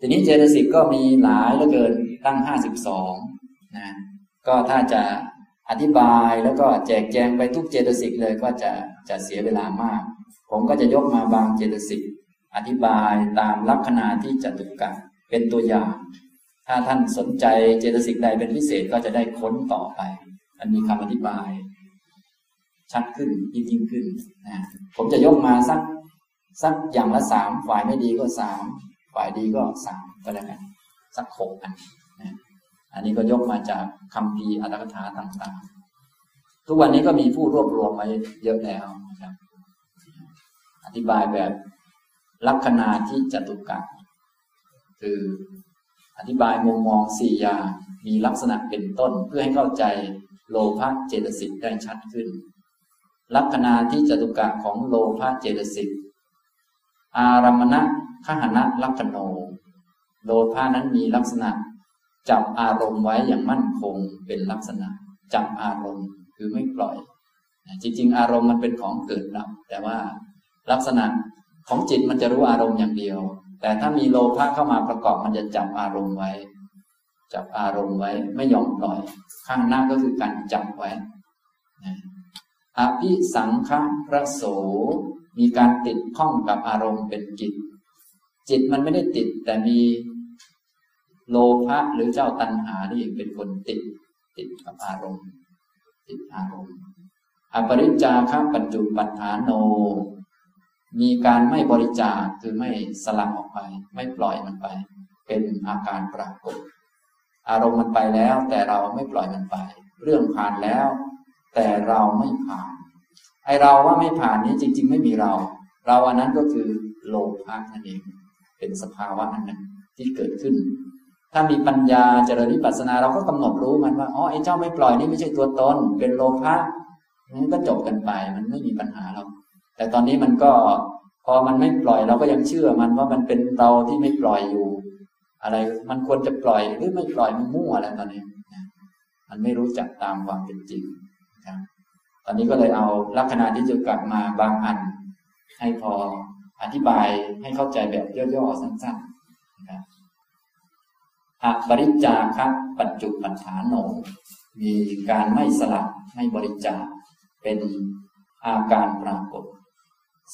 ทีนี้เจตสิกก็มีหลายเหลือเกินตั้งห้าสิบสองนะก็ถ้าจะอธิบายแล้วก็แจกแจงไปทุกเจตสิกเลยก็จะจะเสียเวลามาก ผมก็จะยกมาบางเจตสิกอธิบายตามลักษณะที่จตุกะเป็นตัวอย่าง ถ้าท่านสนใจเจตสิกใดเป็นพิเศษก็จะได้ค้นต่อไปมันมีคำอธิบาย ชัดขึ้นยิ่งยิ่งขึ้นนะผมจะยกมาสักสักอย่างละสามฝ่ายไม่ดีก็สาม ฝ่ายดีก็สามก็แล้วกันสักหกอันนะอันนี้ก็ยกมาจากคำพีอัตถกถาต่างๆ ทุกวันนี้ก็มีผู้รวบรวมไว้เยอะแล้วนะครับ อธิบายแบบลักษณะที่จตุกะคืออธิบายมุมมองสี่อย่างมีลักษณะเป็นต้นเพื่อให้เข้าใจโลภะเจตสิกได้ชัดขึ้น ลักษณะที่จตุกะของโลภะเจตสิก อารมณะ ขหณะลักโน โลภะนั้นมีลักษณะ จับอารมณ์ไว้อย่างมั่นคงเป็นลักษณะ จับอารมณ์คือไม่ปล่อย จริง ๆ อารมณ์มันเป็นของเกิดดับแต่ว่าลักษณะของจิตมันจะรู้อารมณ์อย่างเดียว แต่ถ้ามีโลภะเข้ามาประกอบมันจะจับอารมณ์ไว้ จับอารมณ์ไว้ไม่ยอมปล่อย ข้างหน้าก็คือการจับไว้อภิสังฆระโสมีการติดข้องกับอารมณ์เป็นจิต จิตมันไม่ได้ติด แต่มีโลภะหรือเจ้าตัณหาที่เองเป็นคนติด ติดกับอารมณ์ ติดอารมณ์อปริจาคปัจจุปัฏฐานโน มีการไม่บริจาคคือไม่สลับออกไป ไม่ปล่อยมันไป เป็นอาการปรากฏ อารมณ์มันไปแล้ว แต่เราไม่ปล่อยมันไป เรื่องผ่านแล้ว แต่เราไม่ผ่านไอเราว่าไม่ผ่านนี้จริง ๆ ไม่มีเรา เราอันนั้นก็คือโลภะนั่นเอง เป็นสภาวะอันนั้นที่เกิดขึ้น ถ้ามีปัญญาเจริญวิปัสสนาเราก็กำหนดรู้มันว่า อ๋อ ไอ้เจ้าไม่ปล่อยนี่ไม่ใช่ตัวตน เป็นโลภะนั้นก็จบกันไป มันไม่มีปัญหาหรอก แต่ตอนนี้มันก็ พอมันไม่ปล่อยเราก็ยังเชื่อมันว่ามันเป็นเราที่ไม่ปล่อยอยู่ อะไร มันควรจะปล่อยหรือไม่ปล่อยมันมั่วอะไรตอนนี้ มันไม่รู้จักตามความเป็นจริงครับตอนนี้ก็เลยเอาลักษณะที่จะกลับมาบางอัน ให้พอ อธิบายให้เข้าใจแบบย่อๆสั้นๆนะครับอปริจาคปัจจุปัฏฐานโนมีการไม่สลับไม่บริจาคเป็นอาการปรากฏ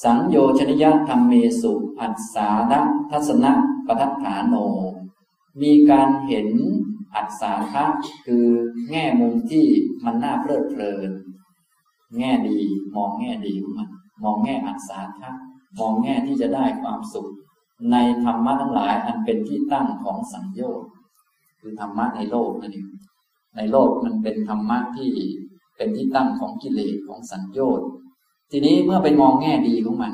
สังโยชนิยธรรมเมสุ อัศสาะทัศนะปทัฏฐานโน มีการเห็นอัศาทะคือแง่มุมที่มันน่าเพลิดเพลิน แง่ดีมองแง่ดีมัน มองแง่อัศาทะ มองแง่ที่จะได้ความสุข ในธรรมะทั้งหลายอันเป็นที่ตั้งของสังโยชน์คือธรรมะในโลกนั่นเองในโลกมันเป็นธรรมะที่เป็นที่ตั้งของกิเลสของสัญญาณทีนี้เมื่อไปมองแง่ดีของมัน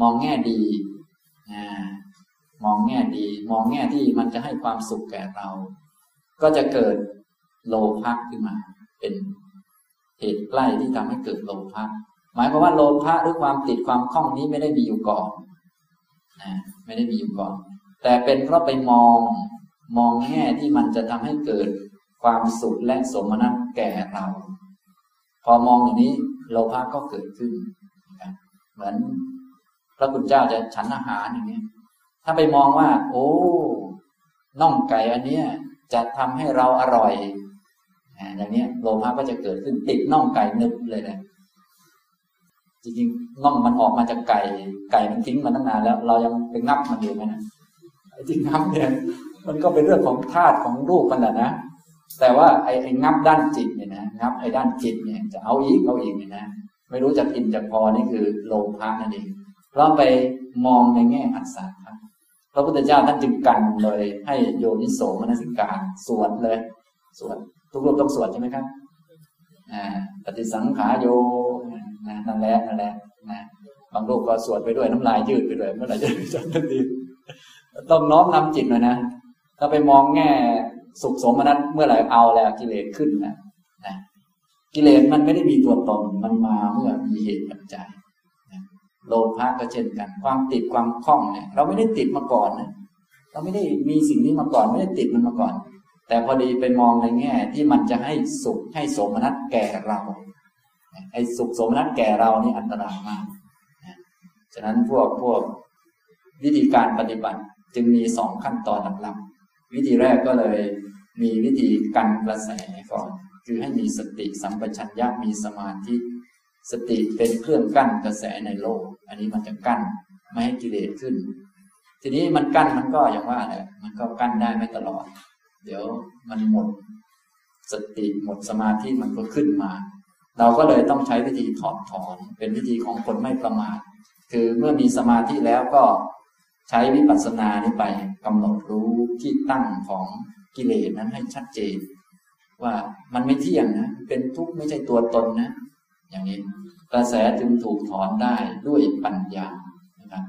มองแง่ดีมองแง่ดี มองแง่ที่มันจะให้ความสุขแก่เรา ก็จะเกิดโลภะขึ้นมา เป็นเหตุใกล้ที่ทำให้เกิดโลภะ หมายความว่าโลภะหรือความติดความคล้องนี้ไม่ได้มีอยู่ก่อนนะไม่ได้มีอยู่ก่อน แต่เป็นเพราะไปมองมองแง่ที่มันจะทำให้เกิดความสุขและสมนัตแก่เรา พอมองอย่างนี้โลภะก็เกิดขึ้น เหมือนพระคุณเจ้าจะฉันอาหารอย่างนี้ถ้าไปมองว่า โอ้น่องไก่อันเนี้ยจะทำให้เราอร่อยอย่างนี้โลภะก็จะเกิดขึ้นติดน่องไก่นึกเลยนะ จริงๆน่องมันออกมาจากไก่ ไก่มันทิ้งมาตั้งนานแล้ว เรายังไปงับมันอยู่ไหมนะจริงงับเนี่ย มันก็เป็นเรื่องของธาตุของรูปมันแหละนะแต่ว่าไอ้ไอ้งับด้านจิตเนี่ยนะงับไอ้ด้านจิตเนี่ยจะเอาอีกเอาอีกเนี่ยนะไม่รู้จะกินจะพอนี่คือโลภะนั่นเองเพราะไปมองในแง่อัศจรรย์พระพุทธเจ้าท่านจึงกันเลย ให้โยนิโสมนสิการสวดเลยสวดทุกรูปต้องสวดใช่ไหมครับอ่าปฏิสังขาโย นั่นแหละนั่นแหละนะบางรูปก็สวดไปด้วยน้ำลายยืดไปด้วยเมื่อไหร่จะจำทันทีต้องน้อมนำจิตหน่อยนะถ้าไปมองแง่สุขสมนัตเมื่อไหร่เอาแล้วกิเลสขึ้นนะนะกิเลสมันไม่ได้มีตัวตนมันมาเมื่อมีเหตุปัจจัยโลภะก็เช่นกัน ความติดความคล้องเนี่ย เราไม่ได้ติดมาก่อนนะเราไม่ได้มีสิ่งนี้มาก่อน ไม่ได้ติดมันมาก่อน แต่พอดีไปมองในแง่ที่มันจะให้สุขให้สมนัตแก่เรา ไอ้สุขสมนัตแก่เรานี่อันตรายมากฉะนั้นพวกพวกวิธีการปฏิบัติจึงมีสองขั้นตอนหลักๆวิธีแรกก็เลยมีวิธีกันกระแสก่อน คือให้มีสติสัมปชัญญะมีสมาธิสติเป็นเครื่องกั้นกระแสในโลก อันนี้มันจะกั้นไม่ให้กิเลสขึ้น ทีนี้มันกั้นมันก็อย่างว่าแหละมันก็กั้นได้ไม่ตลอด เดี๋ยวมันหมด สติหมดสมาธิมันก็ขึ้นมา เราก็เลยต้องใช้วิธีถอดถอนเป็นวิธีของคนไม่ประมาทคือเมื่อมีสมาธิแล้วก็ใช้วิปัสสนานี้ไปกำหนดรู้ที่ตั้งของกิเลสนั้นให้ชัดเจน ว่ามันไม่เที่ยงนะเป็นทุกข์ไม่ใช่ตัวตนนะ อย่างนี้กระแสจึงถูกถอนได้ด้วยปัญญานะครับ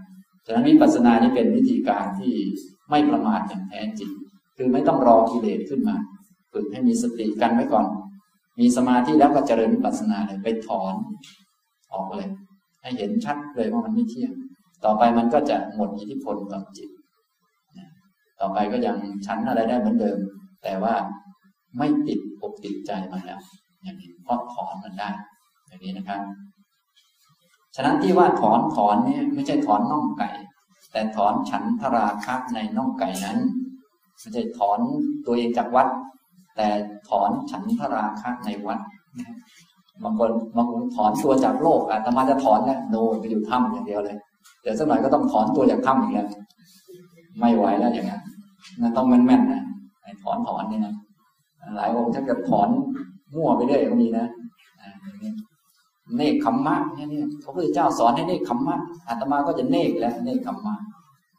ฉะนั้นวิปัสสนานี้เป็นวิธีการที่ไม่ประมาทอย่างแท้จริง คือไม่ต้องรอกิเลสขึ้นมา ฝึกให้มีสติกันไว้ก่อน มีสมาธิแล้วก็เจริญวิปัสสนาเลยไปถอนออกเลย ให้เห็นชัดเลยว่ามันไม่เที่ยง ต่อไปมันก็จะหมดอิทธิพลต่อจิต ต่อไปก็ยังชั้นอะไรได้เหมือนเดิม แต่ว่าไม่ติดอกติดใจมาแล้ว อย่างนี้เพราะถอนมันได้ อย่างนี้นะครับ ฉะนั้นที่ว่าถอนถอนนี่ไม่ใช่ถอนน่องไก่ แต่ถอนฉันทราคะในน่องไก่นั้นไม่ใช่ถอนตัวเองจากวัด แต่ถอนฉันทราคะในวัดบางคนบางคนถอนตัวจากโลกอาตมาจะถอนแล้วโนไปอยู่ถ้ำอย่างเดียวเลยเดี๋ยวสักหน่อยก็ต้องถอนตัวจากถ้ำอีกแล้วไม่ไหวแล้วอย่างนั้นนะต้องแม่นๆนะไอ้ถอนถอนนี่นะหลายองค์ถ้าเกิดถอนมั่วไปเรื่อยก็มีนะเนคขมมะเนี่ยเนี่ยพระพุทธเจ้าสอนให้เนคขมมะอาตมาก็จะเนคแล้วเนคขมมะ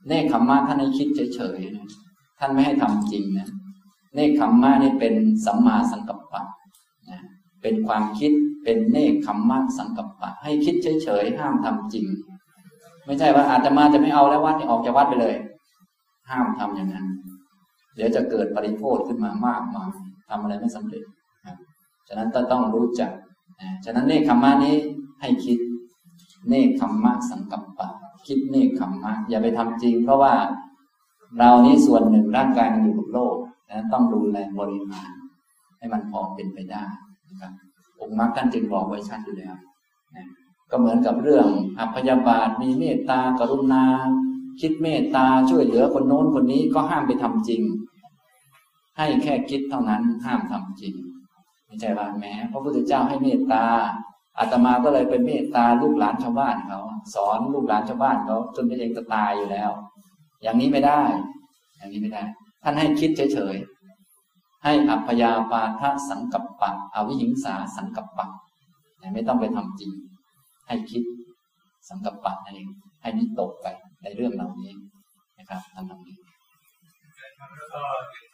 เนคขมมะท่านให้คิดเฉยๆนะท่านไม่ให้ทำจริงนะ เนคขมมะนี่เป็นสัมมาสังกัปปะนะเป็นความคิดเป็นเนคขมมะสังกัปปะ ให้คิดเฉยๆห้ามทำจริง ไม่ใช่ว่าอาตมาจะไม่เอาแล้ววัดนี่ออกจากวัดไปเลย ห้ามทำอย่างนั้น เดี๋ยวจะเกิดปริโภคขึ้นมามากมายทำอะไรไม่สำเร็จครับฉะนั้นต้องรู้จักฉะนั้นเนคขมมะนี้ให้คิดเนคขมมะสังกัปปะ คิดเนคขมมะอย่าไปทำจริง เพราะว่าเรานี้ส่วนหนึ่งร่างกายมันอยู่กับโลก นะต้องดูแลบริหารให้มันพอเป็นไปได้นะครับองค์มรรคท่านจึงบอกไว้ชัดอยู่แล้วนะก็เหมือนกับเรื่องอัพยาบาทมีเมตตากรุณา คิดเมตตาช่วยเหลือคนโน้นคนนี้ก็ห้ามไปทำจริง ให้แค่คิดเท่านั้นห้ามทำจริงไม่ใช่ว่าแม้พระพุทธเจ้าให้เมตตาอาตมาก็เลยเป็นเมตตาลูกหลานชาวบ้านเขาสอนลูกหลานชาวบ้านเขาจนตัวเองจะตายอยู่แล้ว อย่างนี้ไม่ได้ อย่างนี้ไม่ได้ ท่านให้คิดเฉยๆ ให้อัพยาปาทสังกัปปะอวิหิงสาสังกัปปะไม่ต้องไปทำจริง ให้คิดสังกัปปะนั่นเองให้นิตกไปในเรื่องเหล่านี้นะครับทำตรงนี้แล้วก็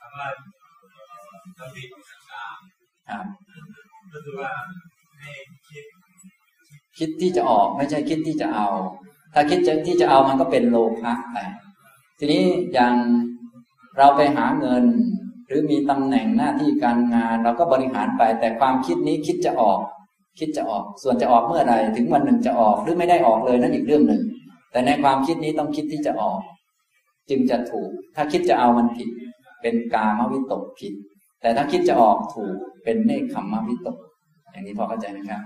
สามารถทำดีต่างๆครับก็คือว่าให้คิดคิดที่จะออกไม่ใช่คิดที่จะเอา ถ้าคิดจะที่จะเอามันก็เป็นโลภะไปทีนี้อย่าง เราไปหาเงิน หรือมีตำแหน่งหน้าที่การงาน เราก็บริหารไป แต่ความคิดนี้คิดจะออก คิดจะออก ส่วนจะออกเมื่อไรถึงวันหนึ่งจะออกหรือไม่ได้ออกเลยนั่นอีกเรื่องหนึ่ง แต่ในความคิดนี้ต้องคิดที่จะออก จึงจะถูก ถ้าคิดจะเอามันผิด เป็นกามวิตกผิด แต่ถ้าคิดจะออกถูกเป็นเนคขมมวิตก อย่างนี้พอเข้าใจไหมครับ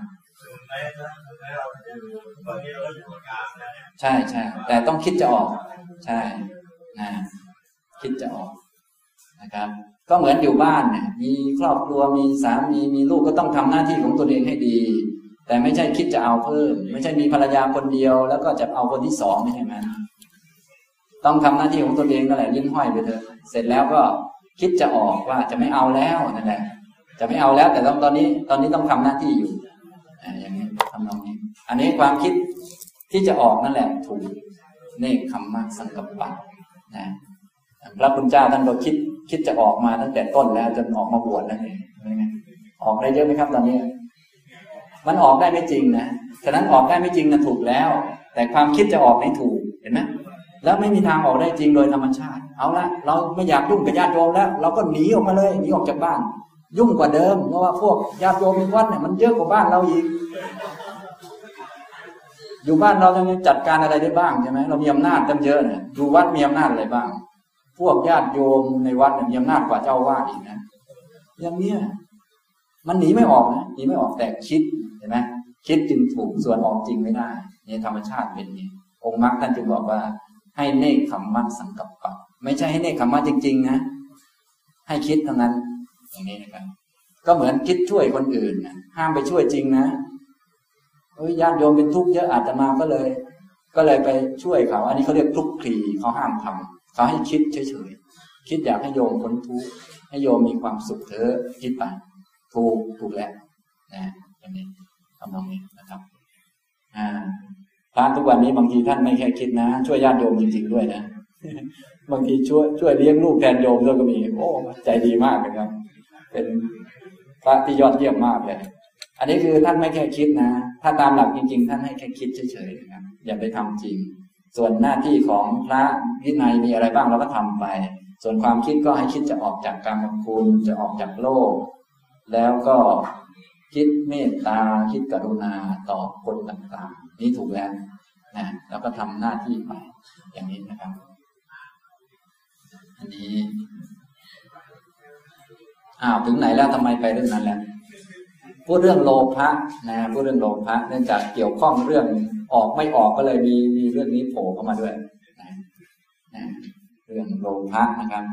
ใช่ใช่แต่ต้องคิดจะออก ใช่นะ คิดจะออกนะครับ ก็เหมือนอยู่บ้านเนี่ยมีครอบครัวมีสามีมีลูกก็ต้องทำหน้าที่ของตัวเองให้ดี แต่ไม่ใช่คิดจะเอาเพิ่ม ไม่ใช่มีภรรยาคนเดียว แล้วก็จะเอาคนที่สองไม่ใช่ไหมต้องทำหน้าที่ของตัวเองนั่นแหละยิ้มห้อยไปเถอะเสร็จแล้วก็คิดจะออกว่าจะไม่เอาแล้วนั่นแหละ จะไม่เอาแล้ว แต่ต้องตอนนี้ตอนนี้ต้องทำหน้าที่อยู่อย่างนี้ทำตรงนี้ อันนี้ความคิดที่จะออกนั่นแหละถูกเนคขมมะสังกัปปะนะ พระคุณเจ้าท่านก็คิดคิดจะออกมาตั้งแต่ต้นแล้วจนออกมาบวชนั่นเองออกได้เยอะไหมครับตอนนี้ มันออกได้ไม่จริงนะฉะนั้นออกได้ไม่จริงนะถูกแล้ว แต่ความคิดจะออกไม่ถูกเห็นไหมแล้วไม่มีทางออกได้จริงโดยธรรมชาติ เอาละเราไม่อยากยุ่งกับญาติโยมแล้ว เราก็หนีออกมาเลยหนีออกจากบ้าน ยุ่งกว่าเดิมเพราะว่าพวกญาติโยมวัดเนี่ยมันเยอะกว่าบ้านเราอีกอยู่บ้านเราจะจัดการอะไรได้บ้างใช่ไหมเรามีอำนาจตั้งเยอะเนี่ยอยู่วัดมีอำนาจอะไรบ้าง พวกญาติโยมในวัดยมีอำนาจกว่าเจ้าวาดอีกนะอย่างเนี้ยมันหนีไม่ออกนะหนีไม่ออกแต่คิดเห็นไหมคิดจึงถูกส่วนออกจริงไม่ได้นี่ธรรมชาติเป็นนี้องค์มรรคท่านจึงบอกว่า ให้เนคขมมะสังกัปปะไม่ใช่ให้เนคขมมะจริง ๆ นะ ให้คิดเท่านั้น อย่างนี้นะครับ ก็เหมือนคิดช่วยคนอื่นนะห้ามไปช่วยจริงนะเอ้ยญาติโยมเป็นทุกข์เยอะอาตมาก็เลย ก็เลยไปช่วยเขา อันนี้เขาเรียกทุกข์คลีเขาห้ามทำ เขาให้คิดเฉยๆ คิดอยากให้โยมพ้นทุกข์ให้โยมมีความสุขเถอะคิดไปถูกถูกแล้วนะอย่างนี้ทำตรงนี้นะครับอ่าพระทุกวันนี้บางทีท่านไม่แค่คิดนะ ช่วยญาติโยมจริงๆด้วยนะบางทีช่วยช่วยเลี้ยงลูกแทนโยมด้วยก็มี โอ้ใจดีมากเลยครับ เป็นพระที่ยอดเยี่ยมมากเลย อันนี้คือท่านไม่แค่คิดนะ ถ้าตามหลักจริง ๆ ท่านให้แค่คิดเฉยๆนะครับอย่าไปทำจริง ส่วนหน้าที่ของพระวินัยมีอะไรบ้างเราก็ทำไป ส่วนความคิดก็ให้คิดจะออกจากกรรมคุณจะออกจากโลก แล้วก็คิดเมตตาคิดกรุณาต่อคนต่างๆ นี่ถูกแล้วนะแล้วก็ทำหน้าที่ไปอย่างนี้นะครับ อันนี้อ้าวถึงไหนแล้วทำไมไปเรื่องนั้นแล้ว พูดเรื่องโลภะนะพูดเรื่องโลภะเนื่องจากเกี่ยวข้องเรื่องออกไม่ออกก็เลยมีมีเรื่องนี้โผล่เข้ามาด้วยนะนะเรื่องโลภะนะครับ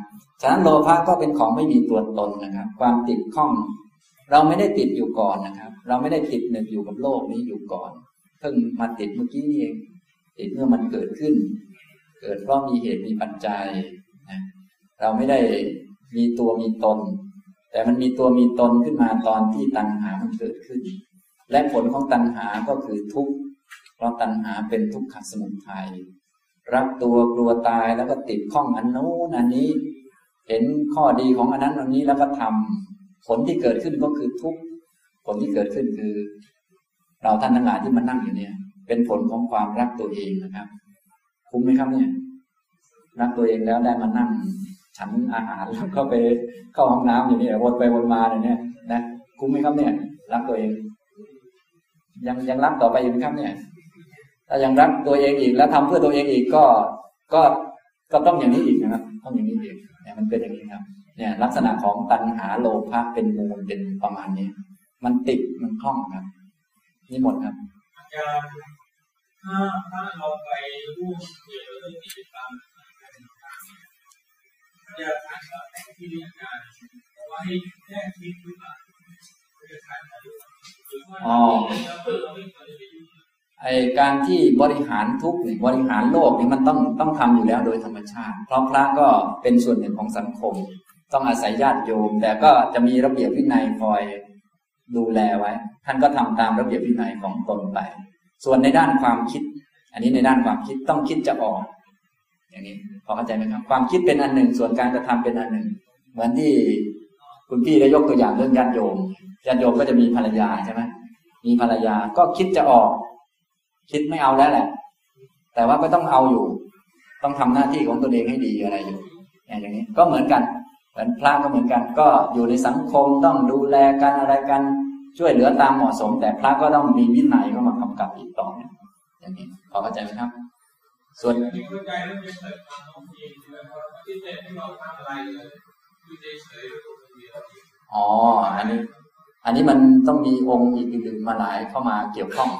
ฉะนั้นโลภะก็เป็นของไม่มีตัวตนนะครับ ความติดข้อง เราไม่ได้ติดอยู่ก่อนนะครับ เราไม่ได้ติดหนึ่งอยู่กับโลกนี้อยู่ก่อน เพิ่งมาติดเมื่อกี้นี่เองติดเมื่อมันเกิดขึ้น เกิดเพราะมีเหตุมีปัจจัยนะเราไม่ได้มีตัวมีตน แต่มันมีตัวมีตนขึ้นมาตอนที่ตัณหามันเกิดขึ้น และผลของตัณหาก็คือทุกข์เพราะตัณหาเป็นทุกขสมุทัยรักตัวกลัวตายแล้วก็ติดข้องอันโน้นอันนี้ เห็นข้อดีของอันนั้นอันนี้แล้วก็ทำผลที่เกิดขึ้นก็คือทุกข์ผลที่เกิดขึ้นคือ เราท่านทั้งหลายที่มานั่งอยู่เนี่ย เป็นผลของความรักตัวเองนะครับ คุ้มไหมครับเนี่ย รักตัวเองแล้วได้มานั่ง ฉันอาหารแล้วก็ไปเข้าห้องน้ำอย่างนี้วนไปวนมาเนี่ยนะคุ้มไหมครับเนี่ย รักตัวเอง ยังยังรักต่อไปอยู่ไหมครับเนี่ย ถ้ายังรักตัวเองอีกแล้วทำเพื่อตัวเองอีกก็ก็ก็ต้องอย่างนี้อีกนะครับ ต้องอย่างนี้อีกเนี่ยมันเป็นอย่างนี้ครับ เนี่ย ลักษณะของตัณหาโลภะเป็นมูลเป็นประมาณนี้ มันติดมันคล่องครับ นี่หมดครับอาจารย์ถ้าถ้าเราไปร่วมเกี่ยวกับเรื่องกิจกรรม จะทานกับที่เรียนการไว้แค่คิดหรือเปล่าจะทานหรือว่าอ๋อไอการที่บริหารทุกบริหารโลกนี่มันต้องต้องทำอยู่แล้วโดยธรรมชาติ เพราะพระก็เป็นส่วนหนึ่งของสังคม ต้องอาศัยญาติโยม แต่ก็จะมีระเบียบวินัยคอยดูแลไว้ ท่านก็ทำตามระเบียบวินัยของตนไป ส่วนในด้านความคิด อันนี้ในด้านความคิดต้องคิดจะออก อย่างนี้พอเข้าใจไหมครับ ความคิดเป็นอันหนึ่ง ส่วนการกระทำเป็นอันหนึ่ง เหมือนที่คุณพี่ได้ยกตัวอย่างเรื่องญาติโยมญาติโยมก็จะมีภรรยาใช่ไหมมีภรรยาก็คิดจะออก คิดไม่เอาแล้วแหละ แต่ว่าก็ต้องเอาอยู่ ต้องทำหน้าที่ของตัวเองให้ดีอะไรอยู่อย่างนี้ก็เหมือนกันเหมือนพระก็เหมือนกัน ก็อยู่ในสังคมต้องดูแลกันอะไรกัน ช่วยเหลือตามเหมาะสม แต่พระก็ต้องมีวินัยเข้ามากำกับอีกต่อเนี่ยอย่างนี้พอเข้าใจไหมครับ ส่วนอ๋อ อันนี้ อันนี้มันต้องมีองค์อีกอื่นมาหลายเข้ามาเกี่ยวข้อง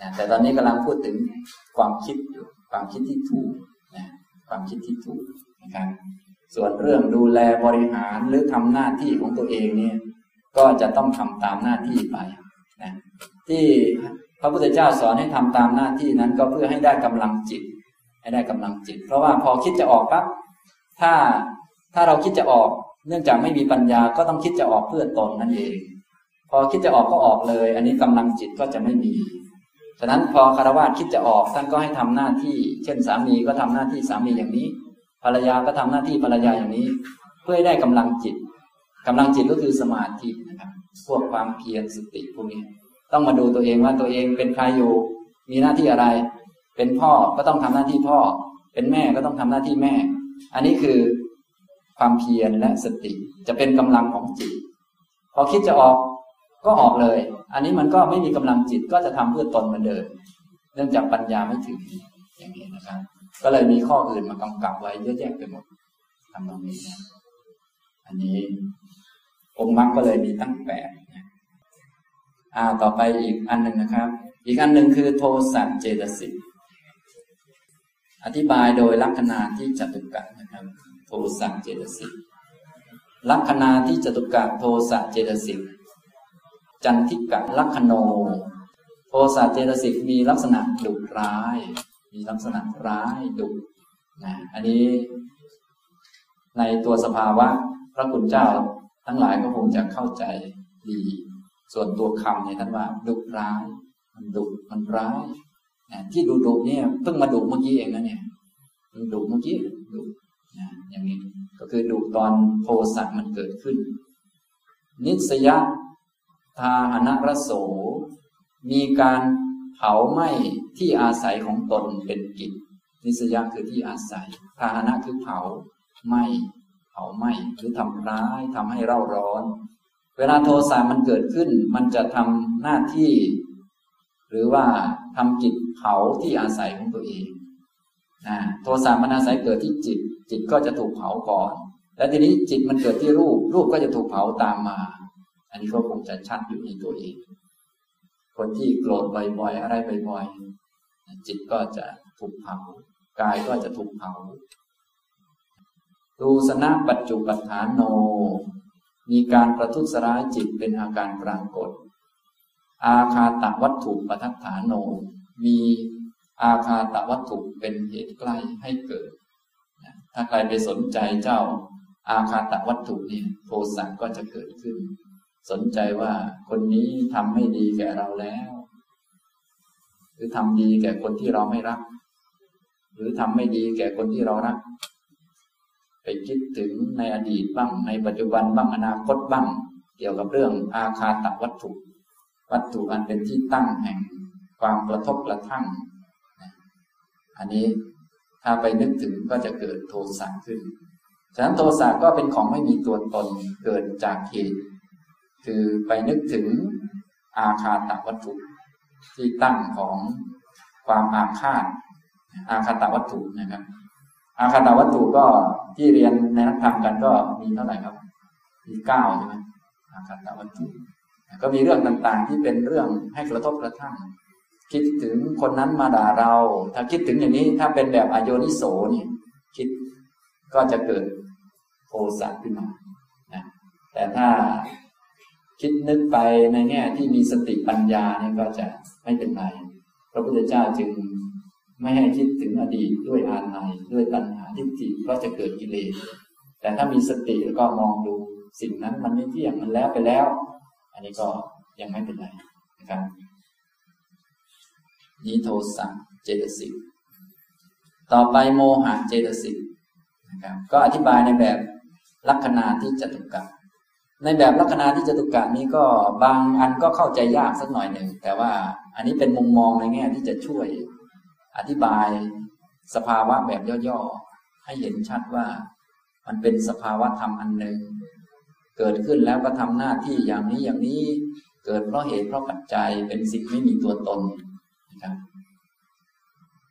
นะแต่ตอนนี้กำลังพูดถึงความคิดอยู่ความคิดที่ถูกนะความคิดที่ถูกนะครับส่วนเรื่องดูแลบริหารหรือทำหน้าที่ของตัวเองเนี่ย ก็จะต้องทำตามหน้าที่ไปนะที่พระพุทธเจ้าสอนให้ทำตามหน้าที่นั้นก็เพื่อให้ได้กำลังจิต ให้ได้กำลังจิต เพราะว่าพอคิดจะออกปั๊บถ้าถ้าเราคิดจะออก เนื่องจากไม่มีปัญญาก็ต้องคิดจะออกเพื่อตนนั่นเอง พอคิดจะออกก็ออกเลย อันนี้กำลังจิตก็จะไม่มีฉะนั้นพอคารวะคิดจะออกท่านก็ให้ทำหน้าที่ เช่นสามีก็ทำหน้าที่สามีอย่างนี้ ภรรยาก็ทำหน้าที่ภรรยาอย่างนี้ เพื่อให้ได้กำลังจิตกำลังจิตก็คือสมาธินะครับพวกความเพียรสติพวกนี้ ต้องมาดูตัวเองว่าตัวเองเป็นใครอยู่ มีหน้าที่อะไร เป็นพ่อก็ต้องทำหน้าที่พ่อ เป็นแม่ก็ต้องทำหน้าที่แม่ อันนี้คือความเพียรและสติจะเป็นกำลังของจิต พอคิดจะออกก็ออกเลย อันนี้มันก็ไม่มีกำลังจิตก็จะทำเพื่อตนเหมือนเดิมเนื่องจากปัญญาไม่ถึงอย่างนี้นะครับ ก็เลยมีข้ออื่นมากำกับไว้เยอะแยะไปหมดทำตรงนี้นะอันนี้องค์มรรคก็เลยมีตั้งแปดนะอ่า ต่อไปอีกอันหนึ่งนะครับ อีกอันหนึ่งคือโทสัตเจตสิก อธิบายโดยลักษณะที่จตุกะนะครับ โทสะเจตสิกลักษณะที่จตุกะโทสะเจตสิกจันทิกะลักขโน โทสะเจตสิกมีลักษณะดุร้าย มีลักษณะร้ายดุนะอันนี้ ในตัวสภาวะพระคุณเจ้าทั้งหลายก็คงจะเข้าใจดี ส่วนตัวคำเนี่ยท่านว่าดุร้าย มันดุมันร้าย ที่ดุดุเนี่ยเพิ่งมาดุเมื่อกี้เองนะเนี่ยมันดุเมื่อกี้ดุนะอย่างนี้ก็คือดุตอนโทสะมันเกิดขึ้น นิสยะทาหนระโส มีการเผาไหม้ที่อาศัยของตนเป็นกิจ นิสยะคือที่อาศัยทาหนะคือเผาไหม้เผาไหม้หรือทำร้ายทำให้เร่าร้อน เวลาโทสะมันเกิดขึ้น มันจะทำหน้าที่ หรือว่า ทำจิตเผาที่อาศัยของตัวเองนะโทสะมันอาศัยเกิดที่จิต จิตก็จะถูกเผาก่อน และทีนี้จิตมันเกิดที่รูป รูปก็จะถูกเผาตามมา อันนี้ก็คงจะชัดอยู่ในตัวเอง คนที่โกรธบ่อยๆอะไรบ่อยๆจิตก็จะถูกเผากายก็จะถูกเผาดูสนะปัจจุปัฏฐานโน มีการประทุษร้ายจิตเป็นอาการปรากฏ อาคาตะวัตถุปทัฏฐานโน มีอาคาตะวัตถุเป็นเหตุใกล้ให้เกิด ถ้าใครไปสนใจเจ้าอาคาตะวัตถุเนี่ยโทสะก็จะเกิดขึ้น สนใจว่าคนนี้ทำไม่ดีแก่เราแล้ว หรือทำดีแก่คนที่เราไม่รัก หรือทำไม่ดีแก่คนที่เรารัก ไปคิดถึงในอดีตบ้างในปัจจุบันบ้างอนาคตบ้าง เกี่ยวกับเรื่องอาคาตะวัตถุ วัตถุอันเป็นที่ตั้งแห่งความกระทบกระทั่ง อันนี้ถ้าไปนึกถึงก็จะเกิดโทสะขึ้น ฉะนั้นโทสะก็เป็นของไม่มีตัวตนเกิดจากเหตุ คือไปนึกถึงอาคาตวัตถุที่ตั้งของความอาฆาต อาคาตวัตถุนะครับ อาคาตวัตถุก็ที่เรียนในนักธรรมกันก็มีเท่าไหร่ครับ มีเก้าใช่ไหมอาคาตวัตถุ ก็มีเรื่องต่างๆ ที่เป็นเรื่องให้กระทบกระทั่ง คิดถึงคนนั้นมาด่าเรา ถ้าคิดถึงอย่างนี้ถ้าเป็นแบบอโยนิโสนี่คิดก็จะเกิดโทสะขึ้นมานะแต่ถ้าคิดนึกไปในแง่ที่มีสติปัญญาเนี่ยก็จะไม่เป็นไร พระพุทธเจ้าจึงไม่ให้คิดถึงอดีตด้วยอาลัยด้วยตัณหาทิฏฐิก็จะเกิดกิเลส แต่ถ้ามีสติแล้วก็มองดูสิ่งนั้นมันไม่เที่ยงมันแล้วไปแล้ว อันนี้ก็ยังไม่เป็นไรนะครับนี้โทสะเจตสิกต่อไปโมหะเจตสิกนะครับก็อธิบายในแบบลักษณะที่จตุกะในแบบลักษณะที่จตุกะนี้ก็บางอันก็เข้าใจยากสักหน่อยหนึ่งแต่ว่าอันนี้เป็นมุมมองในแง่ที่จะช่วย อธิบายสภาวะแบบย่อๆให้เห็นชัดว่ามันเป็นสภาวะธรรมอันหนึ่ง เกิดขึ้นแล้วก็ทำหน้าที่อย่างนี้อย่างนี้ เกิดเพราะเหตุเพราะปัจจัยเป็นสิ่งไม่มีตัวตนนะครับ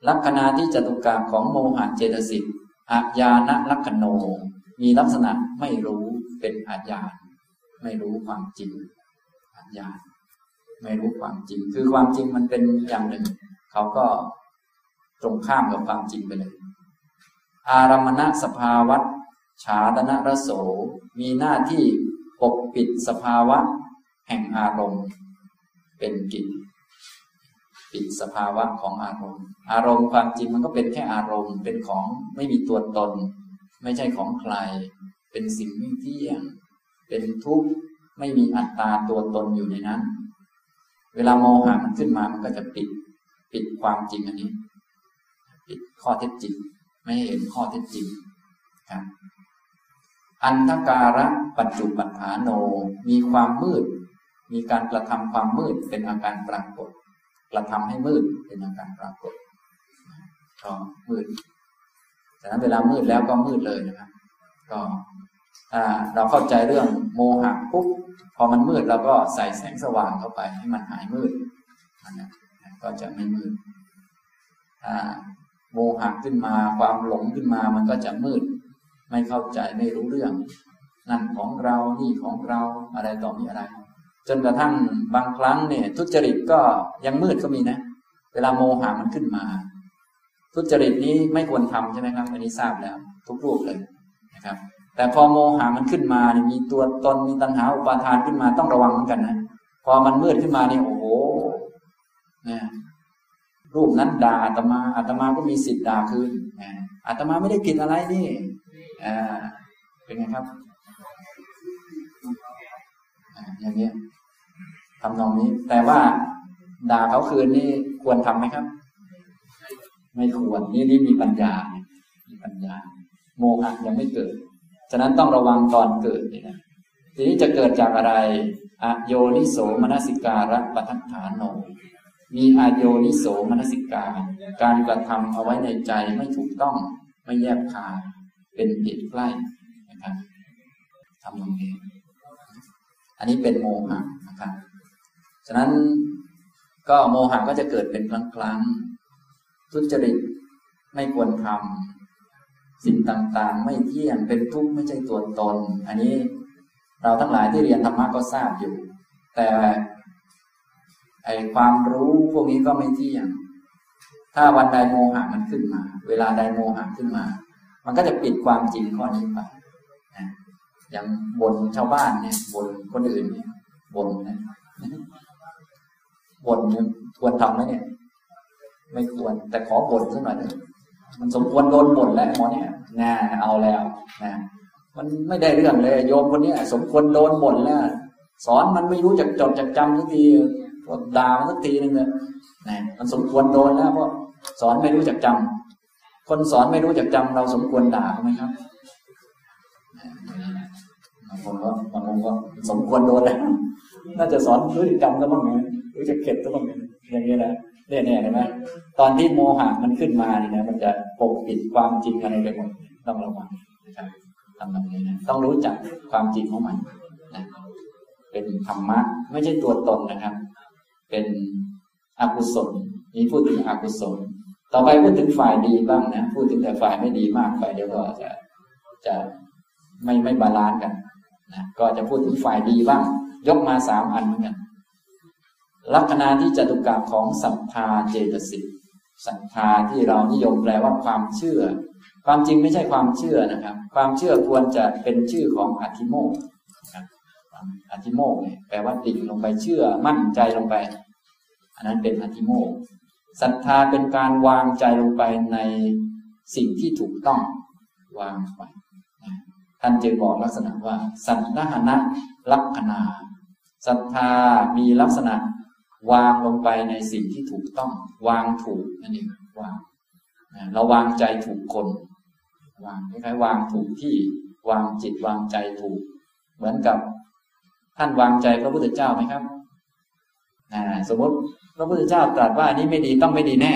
ลักษณะที่จตุกาของโมหะเจตสิกอาญาณลักขโน มีลักษณะไม่รู้เป็นอาญาณไม่รู้ความจริงอาญาณไม่รู้ความจริง คือความจริงมันเป็นอย่างหนึ่ง เขาก็ตรงข้ามกับความจริงไปเลย อารมณะสภาวัตฉาดนะรโส มีหน้าที่ปกปิดสภาวะ แห่งอารมณ์ เป็นกิจปิดสภาวะของอารมณ์ อารมณ์ความจริงมันก็เป็นแค่อารมณ์ เป็นของไม่มีตัวตน ไม่ใช่ของใคร เป็นสิ่งไม่เที่ยง เป็นทุกข์ไม่มีอัตตาตัวตนอยู่ในนั้น เวลาโมหะมันขึ้นมามันก็จะปิด ปิดความจริงอันนี้ ปิดข้อเท็จจริง ไม่เห็นข้อเท็จจริงครับ อันทการะปัจจุปัฏฐานโน มีความมืด มีการกระทำความมืดเป็นอาการปรากฏ กระทำให้มืดเป็นอาการปรากฏก็มืดแต่นั้นเวลามืดแล้วก็มืดเลยนะครับ ก็ถ้าเราเข้าใจเรื่องโมหะปุ๊บพอมันมืดเราก็ใส่แสงสว่างเข้าไปให้มันหายมืดนะก็จะไม่มืดถ้าโมหะขึ้นมาความหลงขึ้นมามันก็จะมืด ไม่เข้าใจไม่รู้เรื่อง นั่นของเรานี่ของเราอะไรต่อมีอะไร จนกระทั่งบางครั้งเนี่ยทุจริตก็ยังมืดก็มีนะ เวลาโมหะมันขึ้นมา ทุจริตนี้ไม่ควรทำใช่ไหมครับอันนี้ทราบแล้ว ทุกรูปเลยนะครับ แต่พอโมหะมันขึ้นมาเนี่ยมีตัวตนมีตัณหาอุปาทานขึ้นมาต้องระวังเหมือนกันนะพอมันมืดขึ้นมาเนี่ยโอ้โหนี่รูปนั้นด่าอาตมาอาตมาก็มีสิทธิ์ด่าคืนอาตมาไม่ได้ผิดอะไรนี่ อ่า เป็นไงครับอย่างเงี้ยทำนองนี้ แต่ว่าด่าเขาคืนนี่ควรทำไหมครับ ไม่ควร นี่นี่มีปัญญา มีปัญญา โมหะยังไม่เกิด ฉะนั้นต้องระวังตอนเกิดนี่นะทีนี้จะเกิดจากอะไรอโยนิโสมนสิการะปทัฏฐานโน มีอโยนิโสมนสิการ การกระทำเอาไว้ในใจไม่ถูกต้อง ไม่แยบคาย เป็นเหตุใกล้นะครับทำตรงนี้ อันนี้เป็นโมหะนะครับ ฉะนั้นก็โมหะก็จะเกิดเป็นครั้งครั้งทุจริตไม่ควรทำสิ่งต่างๆ ไม่เที่ยงเป็นทุกข์ไม่ใช่ตัวตน อันนี้เราทั้งหลายที่เรียนธรรมะก็ทราบอยู่ แต่ไอความรู้พวกนี้ก็ไม่เที่ยง ถ้าวันใดโมหะมันขึ้นมา เวลาใดโมหะขึ้นมา มันก็จะปิดความจริงข้อนี้ไปอย่างบนชาวบ้านเนี่ยบนคนอื่นเนี่ยบนนะบนเนี่ยควรทำไหมเนี่ย ไม่ควร แต่ขอบ่นสักหน่อยเถอะมันสมควรโดนบ่นแล้วหมอเนี่ยน่าเอาแล้วนะมันไม่ได้เรื่องเลย โยมคนนี้สมควรโดนบ่นแล้ว สอนมันไม่รู้จักจดจักจำสักทีด่ามันสักทีนึงเลยนะมันสมควรโดนแล้วเพราะสอนไม่รู้จักจำ คนสอนไม่รู้จักจำเราสมควรด่าไหมครับบางคนก็บางคนก็สมควรโดนแล้วน่าจะสอนรู้จักจำก็บ้างไงรู้จักเก็บก็บ้างไงอย่างนี้นะเนี่ยเนี่ยเห็นไหมตอนที่โมหะมันขึ้นมาเนี่ยนะมันจะปกปิดความจริงอะไรไปหมดต้องระวังนะครับทำตรงนี้นะต้องรู้จักความจริงของมันนะเป็นธรรมะไม่ใช่ตัวตนนะครับ เป็นอกุศลนี้พูดถึงอกุศล ต่อไปพูดถึงฝ่ายดีบ้างนะ พูดถึงแต่ฝ่ายไม่ดีมากไปเดี๋ยวก็จะจะไม่ไม่ balance กันนะก็จะพูดถึงฝ่ายดีบ้าง ยกมาสามอันเหมือนกันลักขณาทิจตุกะของศรัทธาเจตสิกศรัทธาที่เรานิยมแปลว่าความเชื่อ ความจริงไม่ใช่ความเชื่อนะครับ ความเชื่อควรจะเป็นชื่อของอธิโมกอธิโมกเนี่ยแปลว่าดิ่งลงไปเชื่อมั่นใจลงไป อันนั้นเป็นอธิโมก ศรัทธาเป็นการวางใจลงไปในสิ่งที่ถูกต้องวางไปท่านจึงบอกลักษณะว่า สัทธานะลักษณะศรัทธามีลักษณะ วางลงไปในสิ่งที่ถูกต้อง วางถูกนั่นเองวางเราวางใจถูกคน วางคล้ายๆวางถูกที่วางจิตวางใจถูก เหมือนกับ ท่านวางใจพระพุทธเจ้าไหมครับ สมมติพระพุทธเจ้าตรัสว่าอันนี้ไม่ดีต้องไม่ดีแน่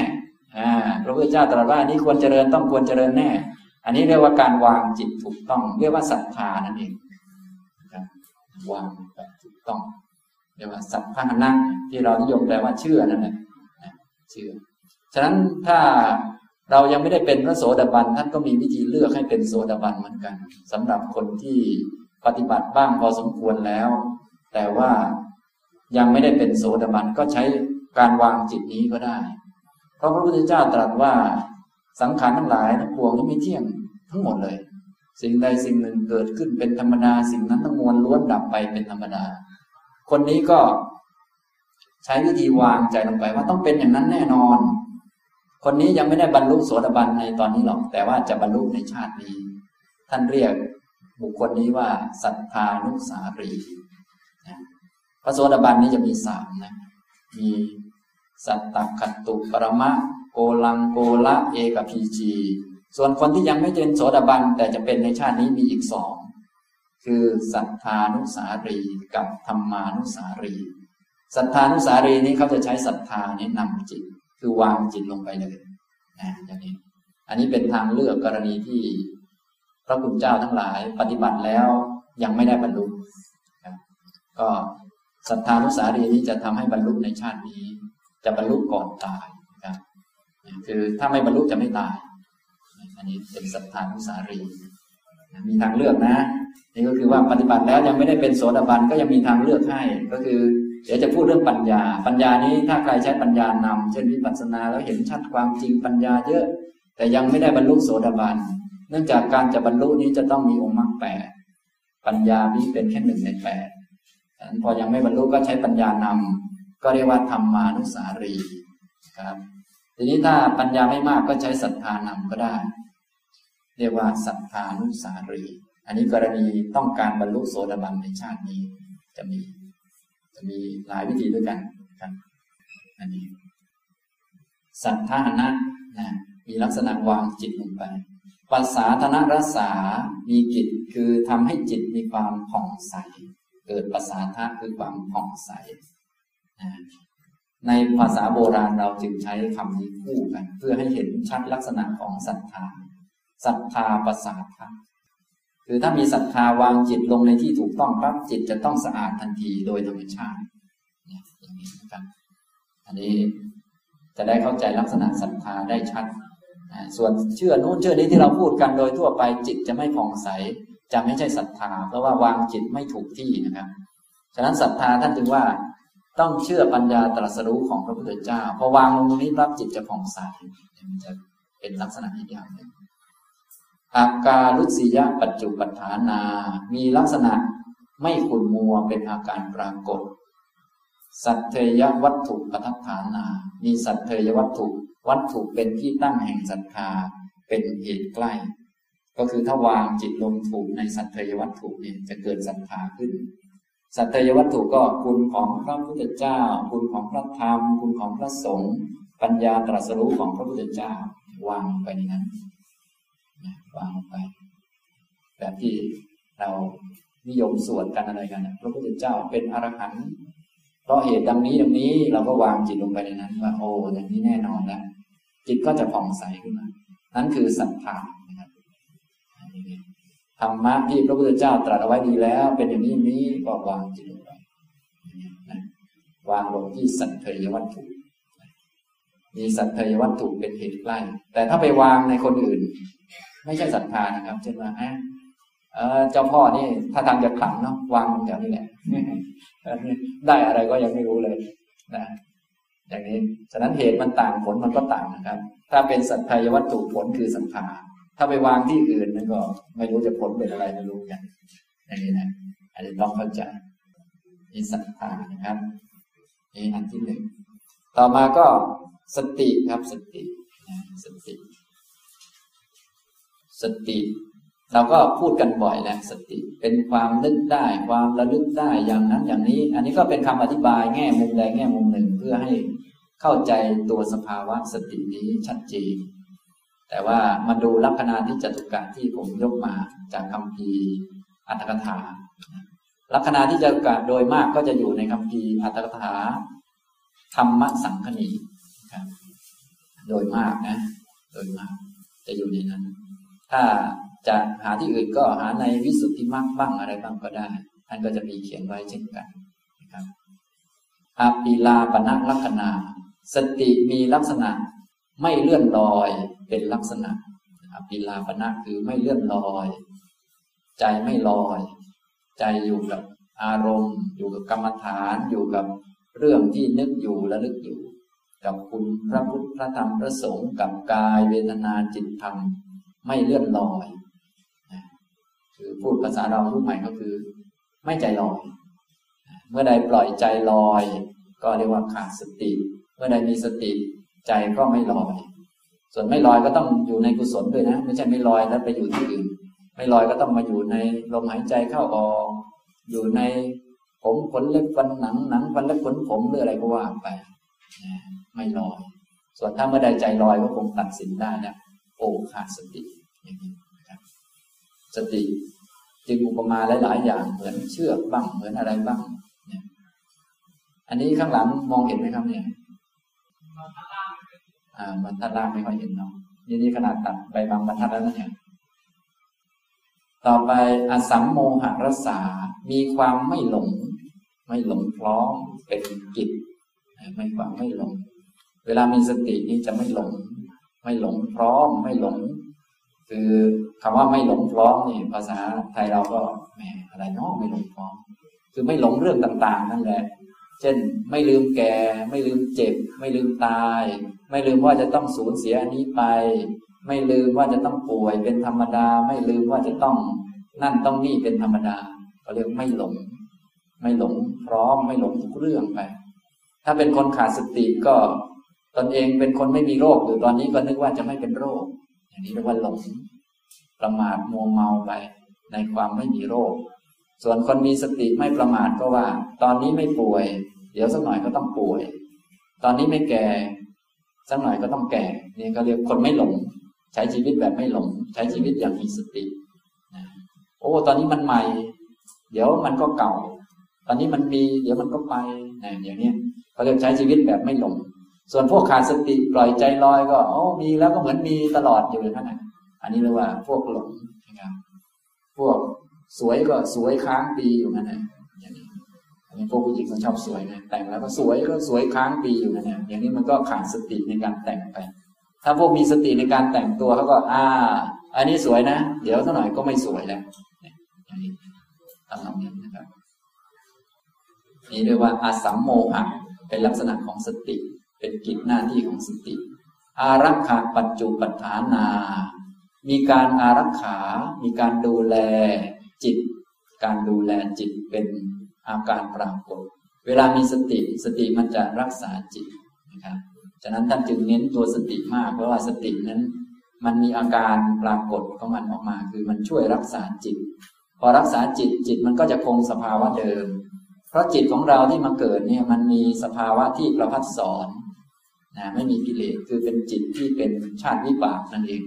พระพุทธเจ้าตรัสว่าอันนี้ควรเจริญต้องควรเจริญแน่ อันนี้เรียกว่าการวางจิตถูกต้อง เรียกว่าศรัทธานั่นเองวางแบบถูกต้องเรียกว่าสัพพะนะที่เรานิยมแปลว่าเชื่อนั่นแหละเชื่อฉะนั้นถ้าเรายังไม่ได้เป็นพระโสดาบันท่านก็มีวิธีเลือกให้เป็นโสดาบันเหมือนกันสำหรับคนที่ปฏิบัติบ้างพอสมควรแล้ว แต่ว่า ยังไม่ได้เป็นโสดาบันก็ใช้การวางจิตนี้ก็ได้ เพราะพระพุทธเจ้าตรัสว่าสังขารทั้งหลายทั้งปวงนี้ไม่เที่ยงทั้งหมดเลย สิ่งใดสิ่งหนึ่งเกิดขึ้นเป็นธรรมดาสิ่งนั้นทั้งมวลล้วนดับไปเป็นธรรมดา คนนี้ก็ใช้วิธีวางใจลงไปว่าต้องเป็นอย่างนั้นแน่นอน คนนี้ยังไม่ได้บรรลุโสดาบันในตอนนี้หรอกแต่ว่าจะบรรลุในชาตินี้ ท่านเรียกบุคคลนี้ว่า สัทธานุสารี พระโสดาบันนี้จะมีสามนะมีสัตตคัตตุปรมะโกลังโกละเอกพีจีส่วนคนที่ยังไม่เป็นโสดาบันแต่จะเป็นในชาตินี้มีอีกสองคือสัทธานุสารีกับธรรมานุสารีสัทธานุสารีนี้เขาจะใช้ศรัทธานี้นำจิต คือวางจิตลงไปเลยนะอย่างนี้ อันนี้เป็นทางเลือกกรณีที่พระคุณเจ้าทั้งหลายปฏิบัติแล้วยังไม่ได้บรรลุก็ ศรัทธานุสารีนี้จะทำให้บรรลุในชาตินี้ จะบรรลุก่อนตายครับคือถ้าไม่บรรลุจะไม่ตาย อันนี้เป็นศรัทธานุสารีมีทางเลือกนะ นี่ก็คือว่าปฏิบัติแล้วยังไม่ได้เป็นโสดาบันก็ยังมีทางเลือกให้ ก็คือ เดี๋ยวจะพูดเรื่องปัญญา ปัญญานี้ถ้าใครใช้ปัญญานำเช่นวิปัสสนาแล้วเห็นชัดความจริงปัญญาเยอะ แต่ยังไม่ได้บรรลุโสดาบัน เนื่องจากการจะบรรลุนี้จะต้องมีองค์มรรคแปดปัญญานี้เป็นแค่หนึ่งในแปด พอยังไม่บรรลุก็ใช้ปัญญานำก็เรียกว่าธรรมานุสารีครับ ทีนี้ถ้าปัญญาไม่มากก็ใช้ศรัทธานำก็ได้ เรียกว่าศรัทธานุสารี อันนี้กรณีต้องการบรรลุโสดาบันในชาตินี้ จะมี จะมีหลายวิธีด้วยกันครับ อันนี้ สัทธานะนะมีลักษณะวางจิตลงไปภาษาธนรัษามีกิจคือทำให้จิตมีความผ่องใส เกิดภาษาทะคือความผ่องใส ในภาษาโบราณเราจึงใช้คำนี้คู่กัน เพื่อให้เห็นชัดลักษณะของศรัทธาศรัทธาภาษาทะคือถ้ามีศรัทธาวางจิตลงในที่ถูกต้องปั๊บจิตจะต้องสะอาดทันทีโดยธรรมชาติอย่างนี้นะครับ อันนี้จะได้เข้าใจลักษณะศรัทธาได้ชัดส่วนเชื่อนู้นเชื่อนี้ที่เราพูดกันโดยทั่วไปจิตจะไม่ผ่องใส จะไม่ใช่ศรัทธา เพราะว่าวางจิตไม่ถูกที่นะครับ ฉะนั้นศรัทธาท่านจึงว่าต้องเชื่อปัญญาตรัสรู้ของพระพุทธเจ้าพอวางลงตรงนี้รับจิตจะผ่องใสมันจะเป็นลักษณะอีกอย่างหนึ่งอาการุสียะปัจจุปัฏฐานา มีลักษณะไม่ขุ่นมัวเป็นอาการปรากฏ สัตเทยวัตถุปัฏฐานา มีสัตเทยวัตถุ วัตถุเป็นที่ตั้งแห่งศรัทธาเป็นเหตุใกล้ ก็คือถ้าวางจิตลงถูกในสัตยวัตถุเนี่ยจะเกิดศรัทธาขึ้น สัตยวัตถุก็คุณของพระพุทธเจ้า คุณของพระธรรม คุณของพระสงฆ์ปัญญาตรัสรู้ของพระพุทธเจ้าวางไปในนั้นวางไป แบบที่เรานิยมสวดกันอะไรกันพระพุทธเจ้าเป็นอรหันต์เพราะเหตุดังนี้ดังนี้เราก็วางจิตลงไปในนั้นว่าโอ้อย่างนี้แน่นอนแล้วจิตก็จะผ่องใสขึ้นมา นั่นคือศรัทธา ธรรมะที่พระพุทธเจ้าตรัสเอาไว้ดีแล้ว เป็นอย่างนี้นี้ก็วางจิตลงไปวางลงที่สัตเทยวัตถุมีสัตเทยวัตถุเป็นเหตุใกล้ แต่ถ้าไปวางในคนอื่น ไม่ใช่ศรัทธานะครับ เช่นว่าเจ้าพ่อนี่ถ้าทางจะขลังเนาะวางแถวนี้แหละได้อะไรก็ยังไม่รู้เลยนะอย่างนี้ ฉะนั้นเหตุมันต่างผลมันก็ต่างนะครับ ถ้าเป็นสัตยวัตถุผลคือสังขา ถ้าไปวางที่อื่นนั่นก็ ไม่รู้จะผลเป็นอะไรไม่รู้กันอย่างนี้นะอันนี้ต้องเข้าใจนี่สังขานะครับนี่อันที่หนึ่งต่อมาก็สติครับสติสติ สติ เราก็พูดกันบ่อยแหละสติเป็นความนึกได้ความระลึกได้อย่างนั้นอย่างนี้ อันนี้ก็เป็นคำอธิบายแง่มุมใดแง่มุมหนึ่งเพื่อให้เข้าใจตัวสภาวะสตินี้ชัดเจน แต่ว่ามาดูลักษณะที่จตุกะที่ผมยกมาจากคำพีอัตถกถา ลักษณะที่จตุกะโดยมากก็จะอยู่ในคำพีอัตถกถาธรรมสังคณีครับโดยมากนะ โดยมาก จะอยู่ในนั้น ถ้าจะหาที่อื่นก็หาในวิสุทธิมรรคบ้างอะไรบ้างก็ได้ท่านก็จะมีเขียนไว้เช่นกันนะครับอาปิลาปณะลักษณะสติมีลักษณะ ไม่เลื่อนลอยเป็นลักษณะอภิลาปณะคือไม่เลื่อนลอย ใจไม่ลอย ใจอยู่กับอารมณ์ อยู่กับกรรมฐานอยู่กับเรื่องที่นึกอยู่และลึกอยู่ กับคุณพระพุทธพระธรรมพระสงฆ์กับกายเวทนาจิตธรรม ไม่เลื่อนลอยคือพูดภาษาเราทุกใหม่ก็คือ ไม่ใจลอย เมื่อใดปล่อยใจลอย ก็เรียกว่าขาดสติ เมื่อใดมีสติ ใจก็ไม่ลอย ส่วนไม่ลอยก็ต้องอยู่ในกุศลด้วยนะ ไม่ใช่ไม่ลอยแล้วไปอยู่ที่อื่น ไม่ลอยก็ต้องมาอยู่ในลมหายใจเข้าออก อยู่ในผมขนเล็บฟันหนังหนังฟันเล็บขนผมหรืออะไรก็ว่าไปไม่ลอย ส่วนถ้าเมื่อใดใจลอยก็คงตัดสินได้นะโอ้ขาดสติอย่างนี้ครับสติจึงอุปมาหลาย ๆ อย่างเหมือนเชือกบ้างเหมือนอะไรบ้างอันนี้ข้างหลังมองเห็นไหมครับเนี่ยอ่า บรรทัดล่างไม่ค่อยเห็นเนาะนี่นี่ขนาดตัดไปบางบรรทัดแล้วนะเนี่ยต่อไปอสัมโมหรสา มีความไม่หลง ไม่หลงพร้อมเป็นกิจไม่ความไม่หลง เวลามีสตินี่จะไม่หลง ไม่หลงพร้อมไม่หลง คือคำว่าไม่หลงพร้อมนี่ภาษาไทยเราก็แหมอะไรเนาะไม่หลงพร้อม คือไม่หลงเรื่องต่าง ๆ นั่นแหละ เช่น ไม่ลืมแก่ ไม่ลืมเจ็บ ไม่ลืมตาย ไม่ลืมว่าจะต้องสูญเสียอันนี้ไป ไม่ลืมว่าจะต้องป่วยเป็นธรรมดา ไม่ลืมว่าจะต้องนั่นต้องนี่เป็นธรรมดาเขาเรียกไม่หลง ไม่หลงพร้อมไม่หลงทุกเรื่องไป ถ้าเป็นคนขาดสติก็ตนเองเป็นคนไม่มีโรคอยู่ตอนนี้ก็นึกว่าจะไม่เป็นโรค อย่างนี้เรียกว่าหลงประมาทมัวเมาไป ในความไม่มีโรค ส่วนคนมีสติไม่ประมาทก็ว่า ตอนนี้ไม่ป่วย เดี๋ยวสักหน่อยก็ต้องป่วย ตอนนี้ไม่แก่ สักหน่อยก็ต้องแก่นี่ก็เรียกคนไม่หลง ใช้ชีวิตแบบไม่หลง ใช้ชีวิตอย่างมีสติโอ้ตอนนี้มันใหม่ เดี๋ยวมันก็เก่า ตอนนี้มันมี เดี๋ยวมันก็ไปนะอย่างนี้เขาเรียกใช้ชีวิตแบบไม่หลง ส่วนพวกขาดสติปล่อยใจลอยก็โอ้มีแล้วก็เหมือนมีตลอดอยู่เลยท่านอันนี้เรียกว่าพวกหลงนะครับพวกสวยก็สวยค้างปีอยู่นั่นแหละอย่างนี้ อันนี้พวกผู้หญิงมันชอบสวยนะแต่งแล้วก็สวยก็สวยค้างปีอยู่นั่นแหละอย่างนี้มันก็ขาดสติในการแต่งไป ถ้าพวกมีสติในการแต่งตัวเขาก็ อ่า อันนี้สวยนะ เดี๋ยวสักหน่อยก็ไม่สวยแล้วอย่างนี้ทำนองนี้นะครับนี่เรียกว่าอาสัมโมหะเป็นลักษณะของสติ เป็นกิจหน้าที่ของสติ อารักขาปัจจุปัฏฐานา มีการอารักขา มีการดูแลจิต การดูแลจิตเป็น อาการปรากฏ เวลามีสติสติมันจะรักษาจิตนะครับฉะนั้นท่านจึงเน้นตัวสติมาก เพราะว่าสตินั้น มันมีอาการปรากฏของมันออกมา คือมันช่วยรักษาจิต พอรักษาจิตจิตมันก็จะคงสภาวะเดิม เพราะจิตของเราที่มาเกิดเนี่ยมันมีสภาวะที่ประพัดสอนนะไม่มีกิเลสคือเป็นจิตที่เป็นชาติวิบากนั่นเอง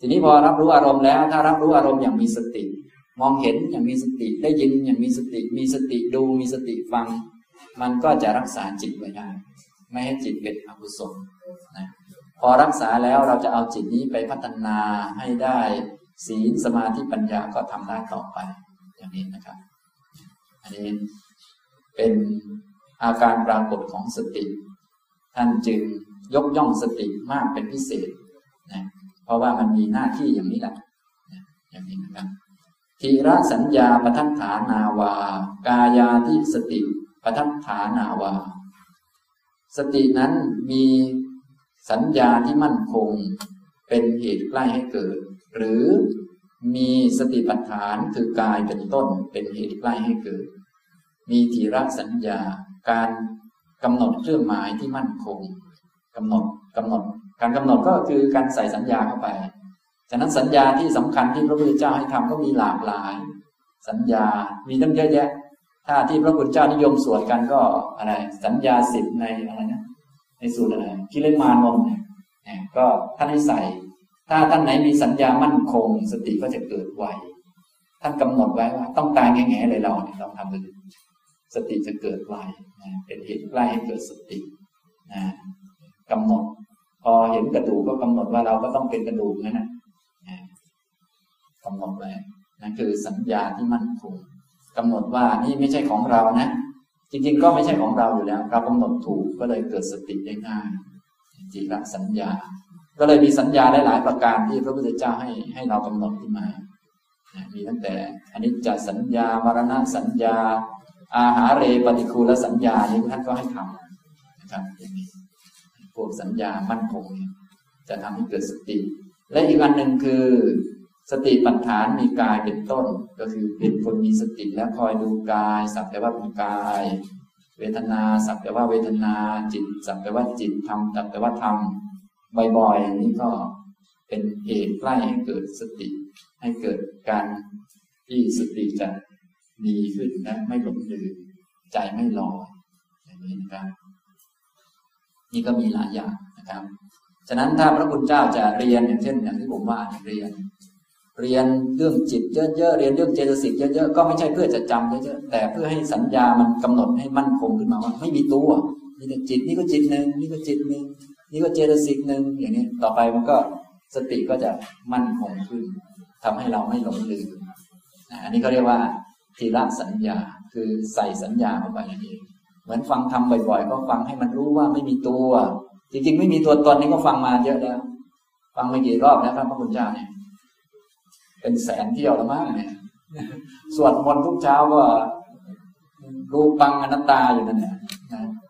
ทีนี้พอรับรู้อารมณ์แล้ว ถ้ารับรู้อารมณ์อย่างมีสติ มองเห็นอย่างมีสติได้ยินอย่างมีสติ มีสติดูมีสติฟัง มันก็จะรักษาจิตไว้ได้ ไม่ให้จิตเป็นอกุศลนะพอรักษาแล้วเราจะเอาจิตนี้ไปพัฒนาให้ได้ศีลสมาธิปัญญาก็ทำได้ต่อไป อย่างนี้นะครับ อันนี้เป็นอาการปรากฏของสติ ท่านจึงยกย่องสติมากเป็นพิเศษนะเพราะว่ามันมีหน้าที่อย่างนี้แหละนะอย่างนี้นะครับ ทีระสัญญาปทัฏฐานาวา กายาทิสติปทัฏฐานาวา สตินั้นมีสัญญาที่มั่นคง เป็นเหตุใกล้ให้เกิด หรือมีสติปัฏฐานคือกายเป็นต้นเป็นเหตุใกล้ให้เกิด มีทีระสัญญาการกำหนดเครื่องหมายที่มั่นคงกำหนดกำหนด การกำหนดก็คือการใส่สัญญาเข้าไป ฉะนั้นสัญญาที่สำคัญที่พระพุทธเจ้าให้ทำก็มีหลากหลาย สัญญามีตั้งเยอะแยะ ถ้าที่พระพุทธเจ้านิยมสวดกันก็อะไร สัญญาสิบในอะไรนะในสูตรอะไรกิเลมานนเนี่ยก็ท่านให้ใส่ ถ้าท่านไหนมีสัญญามั่นคง สติก็จะเกิดไวท่านกำหนดไว้ว่า ต้องตายแง่ๆเลยเราเนี่ยเราทำเลยสติจะเกิดไวเป็นเหตุใกล้ให้เกิดสตินะกำหนด พอเห็นกระดูกก็กำหนดว่าเราก็ต้องเป็นกระดูกนั่นนะ กำหนดไว้นั่นคือสัญญาที่มั่นคงกำหนดว่านี่ไม่ใช่ของเรานะ จริงๆ ก็ไม่ใช่ของเราอยู่แล้ว เรากำหนดถูกก็เลยเกิดสติได้ง่ายจิระสัญญา ก็เลยมีสัญญาได้หลายประการที่พระพุทธเจ้าให้ให้เรากำหนดขึ้นมา มีตั้งแต่อันนี้จะสัญญามรณะสัญญา อาหาเรปฏิคูลสัญญานี้ท่านก็ให้ทำนะครับอย่างนี้พวกสัญญามั่นคงจะทำให้เกิดสติ และอีกอันหนึ่งคือ สติปัฏฐานมีกายเป็นต้น ก็คือเป็นคนมีสติแล้วคอยดูกายสักแต่ว่าเป็นกาย เวทนาสักแต่ว่าเวทนาจิต สักแต่ว่าจิตทำสักแต่ว่าทำบ่อยๆนี้ก็เป็นเหตุใกล้ให้เกิดสติ ให้เกิดการที่สติจะดีขึ้นและไม่หลงลืมใจไม่ลอยอย่างนี้นะครับ นี่ก็มีหลายอย่างนะครับ ฉะนั้นถ้าพระคุณเจ้าจะเรียนอย่างเช่นอย่างที่ผมว่าเรียน เรียนเรื่องจิตเยอะๆเรียนเรื่องเจตสิกเยอะๆก็ไม่ใช่เพื่อจะจำเยอะๆแต่เพื่อให้สัญญามันกำหนดให้มั่นคงขึ้นมาว่าไม่มีตัวนี่แต่จิตนี่ก็จิตหนึ่งนี่ก็จิตหนึ่งนี่ก็เจตสิกหนึ่งอย่างนี้ต่อไปมันก็สติก็จะมั่นคงขึ้นทำให้เราไม่หลงลืมอันนี้เขาเรียกว่าทีละสัญญาคือใส่สัญญาเข้าไปนั่นเองเหมือนฟังทำบ่อยๆ ก็ฟังให้มันรู้ว่าไม่มีตัว จริงๆ ไม่มีตัวตนนี้ก็ฟังมาเยอะแล้ว ฟังไม่กี่รอบแล้วครับพระคุณเจ้าเนี่ย เป็นแสนเที่ยวแล้วมั้งเนี่ยสวดมนต์ทุกเช้าก็รู้ปังอนัตตาอยู่นั่นแหละ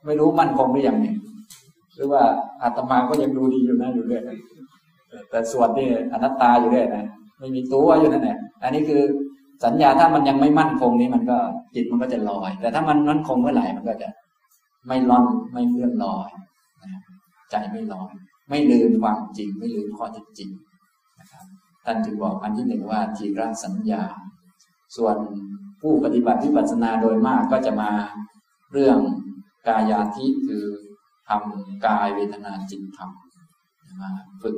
ไม่รู้มั่นคงหรือยังเนี่ยหรือว่าอาตมาก็ยังดูดีอยู่นะอยู่เรื่อยแต่สวดนี่อนัตตาอยู่ด้วยนะไม่มีตัวอยู่นั่นแหละอันนี้คือสัญญาถ้ามันยังไม่มั่นคงนี่มันก็จิตมันก็จะลอย แต่ถ้ามันมั่นคงเมื่อไหร่มันก็จะไม่ล่อนไม่เลื่อนลอยใจไม่ลอย ไม่ลืมความจริง ไม่ลืมข้อเท็จจริงนะครับ ท่านจึงบอกอันที่หนึ่งว่าทีระสัญญา ส่วนผู้ปฏิบัติวิปัสสนาโดยมากก็จะมาเรื่องกายาธิคือทำกายเวทนาจิตธรรมมาฝึก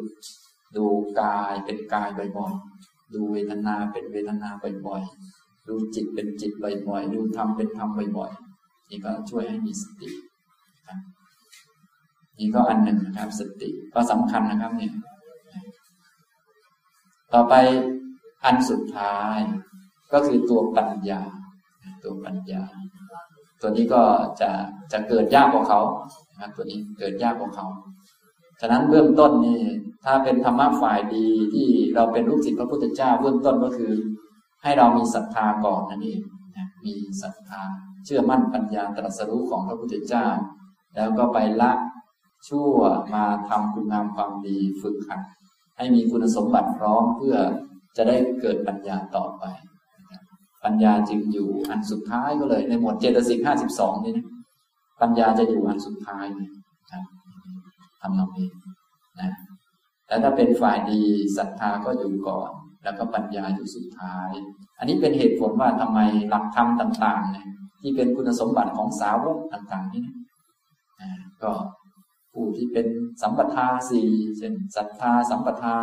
ดูกายเป็นกายบ่อยๆ ดูเวทนาเป็นเวทนาบ่อยๆ ดูจิตเป็นจิตบ่อยๆ ดูธรรมเป็นธรรมบ่อยๆ นี่ก็ช่วยให้มีสตินี่ก็อันหนึ่งนะครับสติก็สำคัญนะครับเนี่ย ต่อไปอันสุดท้าย ก็คือตัวปัญญา ตัวปัญญา ตัวนี้ก็จะจะเกิดยากกว่าเขาตัวนี้เกิดยากกว่าเขาฉะนั้นเบื้องต้นนี่ถ้าเป็นธรรมะฝ่ายดีที่เราเป็นลูกศิษย์พระพุทธเจ้าเบื้องต้นก็คือ ให้เรามีศรัทธาก่อนนั่นเองมีศรัทธาเชื่อมั่นปัญญาตรัสรู้ของพระพุทธเจ้า แล้วก็ไปละชั่วมาทำคุณงามความดีฝึกหัด ให้มีคุณสมบัติพร้อมเพื่อจะได้เกิดปัญญาต่อไป ปัญญาจึงอยู่อันสุดท้ายก็เลย ในหมวดเจตสิกห้าสิบสองนี่นะปัญญาจะอยู่อันสุดท้ายนะครับทำนองนี้นะแต่ถ้าเป็นฝ่ายดีศรัทธาก็อยู่ก่อน แล้วก็ปัญญาอยู่สุดท้าย อันนี้เป็นเหตุผลว่าทำไมหลักธรรมต่างๆเนี่ยที่เป็นคุณสมบัติของสาวกต่างๆนี่นะก็ ผู้ที่เป็นสัมปทาสี่เช่นศรัทธาสัมปทา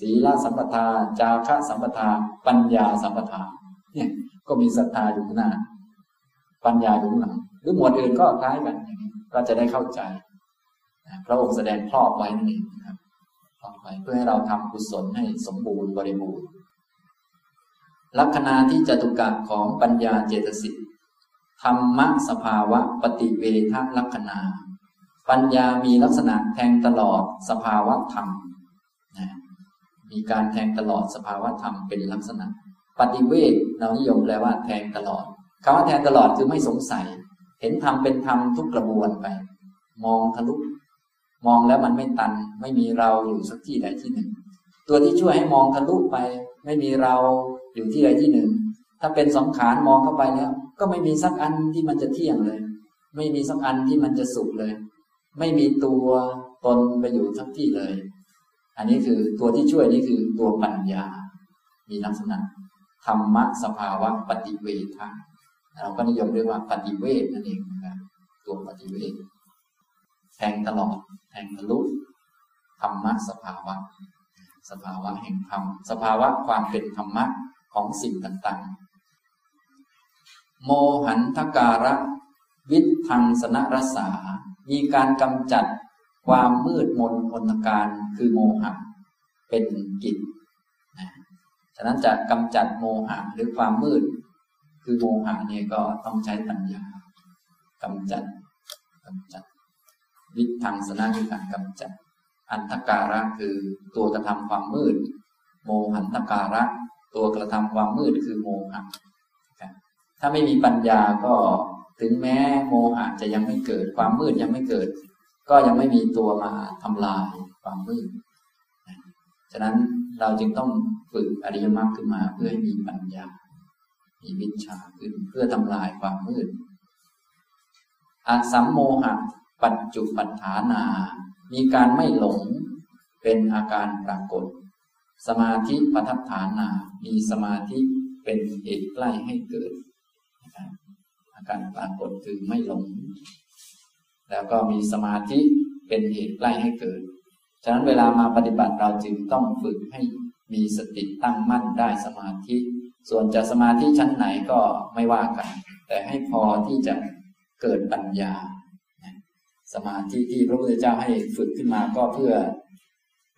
ศีลสัมปทา จาคะสัมปทา ปัญญาสัมปทา เนี่ยก็มีศรัทธาอยู่หน้า ปัญญาอยู่หลังหรือหมวดอื่นก็คล้ายกันอย่างนี้ก็จะได้เข้าใจพระองค์แสดงครอบไว้นั่นเองครับครอบไว้เพื่อให้เราทำกุศลให้สมบูรณ์บริบูรณ์ลักษณะที่จตุกะของปัญญาเจตสิกธรรมะสภาวะปฏิเวทลักษณะ ปัญญามีลักษณะแทงตลอดสภาวะธรรมนะมีการแทงตลอดสภาวะธรรมเป็นลักษณะ ปฏิเวทเรานิยมแปลว่าแทงตลอดคำว่าแทงตลอดคือไม่สงสัย เห็นธรรมเป็นธรรมทุกกระบวนไป มองทะลุ มองแล้วมันไม่ตัน ไม่มีเราอยู่สักที่ใดที่หนึ่ง ตัวที่ช่วยให้มองทะลุไป ไม่มีเราอยู่ที่ใดที่หนึ่ง ถ้าเป็นสองขานมองเข้าไปแล้ว ก็ไม่มีสักอันที่มันจะเที่ยงเลย ไม่มีสักอันที่มันจะสุขเลย ไม่มีตัวตนไปอยู่ทักที่เลย อันนี้คือตัวที่ช่วยนี่คือตัวปัญญา มีลักษณะธรรมะสภาวะปฏิเวทะเราก็นิยมเรียกว่าปฏิเวทนั่นเองนะครับตัวปฏิเวทแทงตลอดแทงทะลุธรรมะสภาวะ สภาวะแห่งธรรม สภาวะความเป็นธรรมะของสิ่งต่างๆ โมหันทการะ วิทังสนรสา มีการกำจัดความมืดมนอนการคือโมหะเป็นกิจฉะนั้นจะกำจัดโมหะหรือความมืด คือโมหะเนี่ยก็ต้องใช้ปัญญากำจัดกำจัด วิทางสนะคือการกำจัด อันตการะคือตัวกระทำความมืด โมหันตการะ ตัวกระทำความมืดคือโมหะถ้าไม่มีปัญญาก็ ถึงแม้โมหะจะยังไม่เกิด ความมืดยังไม่เกิด ก็ยังไม่มีตัวมาทำลายความมืดฉะนั้นเราจึงต้องฝึกอริยมรรคขึ้นมาเพื่อให้มีปัญญา มีวิชาขึ้นเพื่อทำลายความมืดอสัมโมหะปัจจุปัฏฐานา มีการไม่หลงเป็นอาการปรากฏ สมาธิปัฏฐานา มีสมาธิเป็นเหตุใกล้ให้เกิด อาการปรากฏคือไม่หลง แล้วก็มีสมาธิเป็นเหตุใกล้ให้เกิด ฉะนั้นเวลามาปฏิบัติเราจึงต้องฝึกให้มีสติตั้งมั่นได้สมาธิ ส่วนจะสมาธิชั้นไหนก็ไม่ว่ากัน แต่ให้พอที่จะเกิดปัญญา สมาธิที่พระพุทธเจ้าให้ฝึกขึ้นมาก็เพื่อ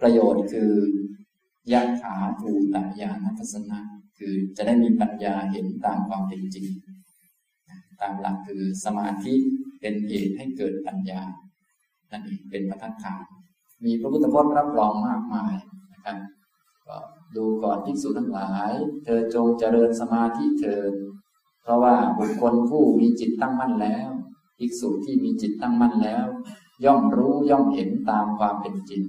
ประโยชน์คือยักขาภูตายานัทสนะ คือจะได้มีปัญญาเห็นตามความเป็นจริง ตามหลักคือสมาธิเป็นเหตุให้เกิดปัญญา นั่นเองเป็นประทัดฐานมีพระพุทธพจน์รับรองมากมายนะครับก็ดูก่อนภิกษุทั้งหลาย เธอจงเจริญสมาธิเถิดเพราะว่าบุคคลผู้มีจิตตั้งมั่นแล้วภิกษุที่มีจิตตั้งมั่นแล้ว ย่อมรู้ย่อมเห็นตามความเป็นจริง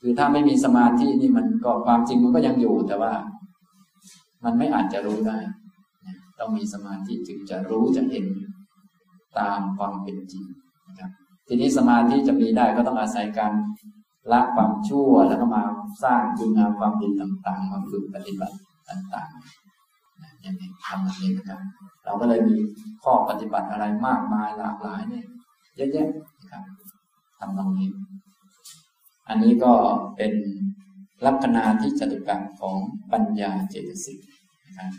คือถ้าไม่มีสมาธินี่มันก็ความจริงมันก็ยังอยู่แต่ว่า มันไม่อาจจะรู้ได้ ต้องมีสมาธิจึงจะรู้จะเห็นตามความเป็นจริงนะครับทีนี้สมาธิจะมีได้ก็ต้องอาศัยการละความชั่วแล้วก็มาสร้างคุณงามความดีต่างๆ มาฝึกปฏิบัติต่างๆอย่างนี้ทำแบบนี้นะครับ เราก็เลยมีข้อปฏิบัติอะไรมากมายหลากหลายเนี่ยเยอะแยะนะครับทำตรงนี้ อันนี้ก็เป็นลักษณะที่จตุกรรของปัญญาเจตสิกนะครับ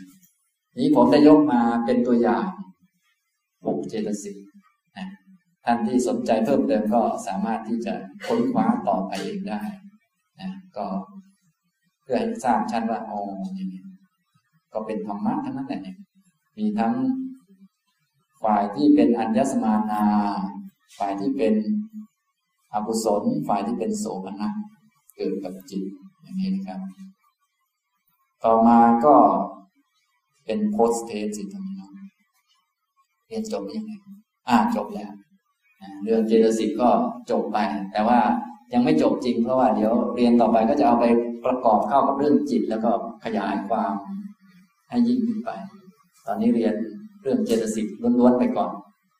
นี้ผมได้ยกมาเป็นตัวอย่างหกเจตสิกนะท่านที่สนใจเพิ่มเติมก็สามารถที่จะค้นคว้าต่อไปเองได้นะก็เพื่อให้ทราบชัดว่าอ๋ออย่างนี้ก็เป็นธรรมะทั้งนั้นแหละมีทั้งฝ่ายที่เป็นอัญญสมานา ฝ่ายที่เป็นอกุศล ฝ่ายที่เป็นโสมนัสเกิดกับจิตอย่างนี้นะครับ ต่อมาก็ เป็นโพสเทสสิตรงนี้เนเรียนจบยังไงอ่าจบแล้วเรื่องเจตสิกก็จบไป แต่ว่ายังไม่จบจริง เพราะว่าเดี๋ยวเรียนต่อไปก็จะเอาไปประกอบเข้ากับเรื่องจิต แล้วก็ขยายความให้ยิ่งขึ้นไป ตอนนี้เรียนเรื่องเจตสิกล้วนๆไปก่อน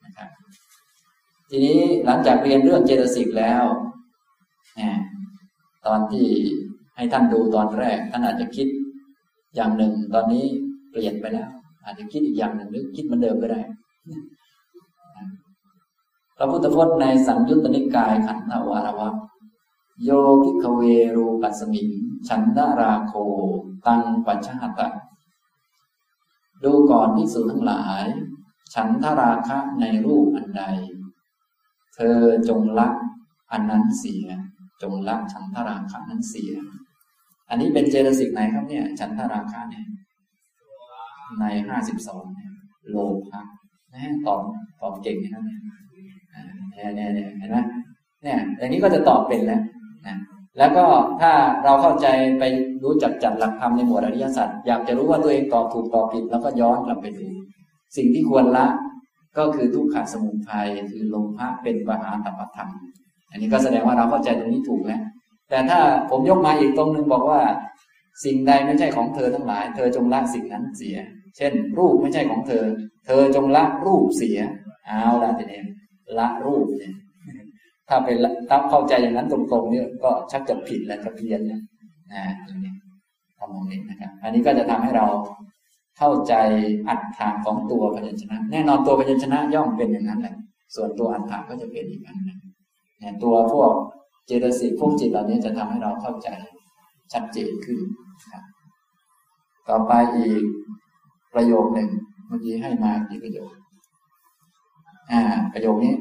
นะครับทีนี้หลังจากเรียนเรื่องเจตสิกแล้วตอนที่ให้ท่านดูตอนแรกท่านอาจจะคิดอย่างหนึ่ง ตอนนี้ เปลี่ยนไปแล้ว อาจจะคิดอีกอย่างหนึ่งหรือคิดเหมือนเดิมก็ได้พระพุทธพจน์ในสังยุตตนิกายขันธวารวะโยพิกเวรูปัสมิงฉันดาราโค ตังปัจฉาตะดูก่อนที่สูทั้งหลาย ฉันทราคะในรูปอันใด เธอจงละอันนั้นเสีย จงละฉันทราคะนั้นเสีย อันนี้เป็นเจตสิกไหนครับเนี่ย ฉันทราคะเนี่ย ในห้าสิบสองโลภะนะตอบตอบเก่งนะเนี่ยเนี่ยเนี่ยเนี่ยเห็นไหมเนี่ยอย่างนี้ก็จะตอบเป็นแล้วนะแล้วก็ถ้าเราเข้าใจไปรู้จักจัดหลักธรรมในหมวดอริยสัจอยากจะรู้ว่าตัวเองตอบถูกตอบผิด แล้วก็ย้อนกลับไปดูสิ่งที่ควรละก็คือทุกขสมุทัยคือลงพระเป็นปหาตปธรรม อันนี้ก็แสดงว่าเราเข้าใจตรงนี้ถูกแล้ว แต่ถ้าผมยกมาอีกตรงหนึ่งบอกว่า สิ่งใดไม่ใช่ของเธอทั้งหลาย เธอจงละสิ่งนั้นเสีย เช่น รูปไม่ใช่ของเธอ เธอจงละรูปเสียเอาละทีนี้ละรูปเนี่ยถ้าไปตั้งเข้าใจอย่างนั้นตรงๆเนี่ยก็ชักจะผิดแล้วจะเพี้ยนนะนะตรงนี้ทำตรงนี้นะครับ อันนี้ก็จะทำให้เราเข้าใจอัตถะของตัวพยัญชนะ แน่นอนตัวพยัญชนะย่อมเป็นอย่างนั้นแหละ ส่วนตัวอัตถะก็จะเป็นอีกอันนึงเนี่ยตัวพวกเจตสิกพวกจิตเหล่านี้จะทำให้เราเข้าใจชัดเจนขึ้นครับต่อไปอีก ประโยคหนึ่งเมื่อกี้ให้มากี่ประโยคอ่า ประโยคนี้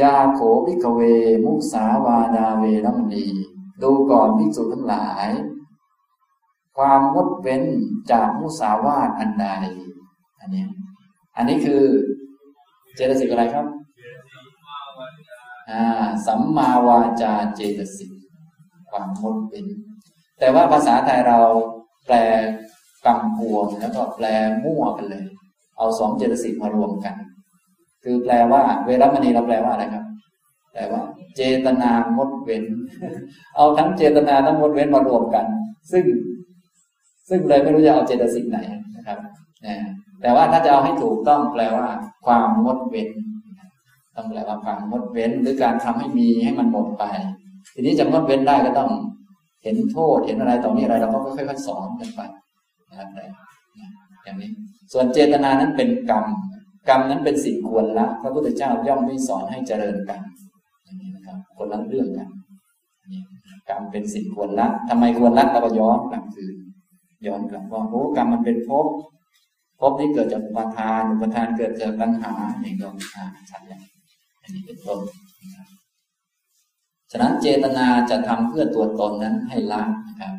ยาโขพิกเว มุสาวาดาเวรมณีดูก่อนภิกษุทั้งหลาย ความงดเว้นจากมุสาวาทอันใด อันนี้ อันนี้คือ เจตสิกอะไรครับอ่าสัมมาวาจาเจตสิกความงดเว้นแต่ว่าภาษาไทยเราแปล กำพวงแล้วก็แปลมั่วกันเลย เอาสองเจตสิกมารวมกัน คือแปลว่า เวรมณีเราแปลว่าอะไรครับ แปลว่า เจตนางดเว้น เอาทั้งเจตนาทั้งงดเว้นมารวมกัน ซึ่ง ซึ่งเลยไม่รู้จะเอาเจตสิกไหนนะครับแต่ว่าถ้าจะเอาให้ถูกต้องแปลว่า ความงดเว้นต้องแปลว่าความงดเว้นหรือการทำให้มีให้มันหมดไป ทีนี้จะงดเว้นได้ก็ต้องเห็นโทษเห็นอะไรต่อนี้อะไรเราก็ค่อยๆสอนกันไป นะครับอย่างนี้ ส่วนเจตนานั้นเป็นกรรม กรรมนั้นเป็นสิ่งควรละพระพุทธเจ้าย่อมไม่สอนให้เจริญกรรมอย่างนี้นะครับ คนละเรื่องกันกรรมเป็นสิ่งควรละทำไมควรละเราก็ย้อนกลับคือย้อนกลับว่าโอ้กรรมมันเป็นภพภพนี้เกิดจากอุปทานอุปทานเกิดจากตัณหาอย่างก็อ่าชัดอย่างอันนี้เป็นต้น ฉะนั้นเจตนาจะทำเพื่อตัวตนนั้นให้ละนะครับ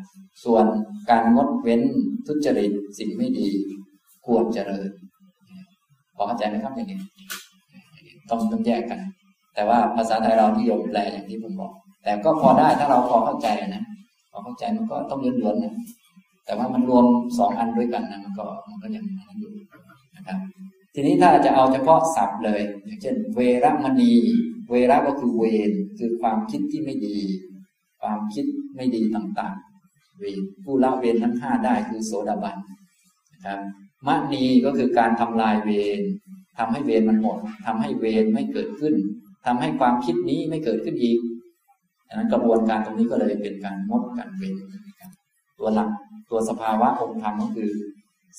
ส่วนการงดเว้นทุจริตสิ่งไม่ดี ควรเจริญพอเข้าใจไหมครับอย่างนี้ต้องต้องแยกกัน แต่ว่าภาษาไทยเรานิยมแปลอย่างที่ผมบอก แต่ก็พอได้ถ้าเราพอเข้าใจนะพอเข้าใจมันก็ต้องเล้วนๆนะแต่ว่ามันรวมสองอันด้วยกันนะมันก็มันก็ยังนั้นอยู่นะครับ ทีนี้ถ้าจะเอาเฉพาะศัพท์เลย อย่างเช่น เวรมณี เวรก็คือเวรคือความคิดที่ไม่ดี ความคิดไม่ดีต่างๆ เวรผู้ละเวรทั้งห้าได้คือโสดาบันนะครับมณีก็คือการทำลายเวรทำให้เวรมันหมดทำให้เวรไม่เกิดขึ้นทำให้ความคิดนี้ไม่เกิดขึ้นอีกดังนั้นกระบวนการตรงนี้ก็เลยเป็นการงดการเวรตัวหลักตัวสภาวะองค์ธรรมก็คือ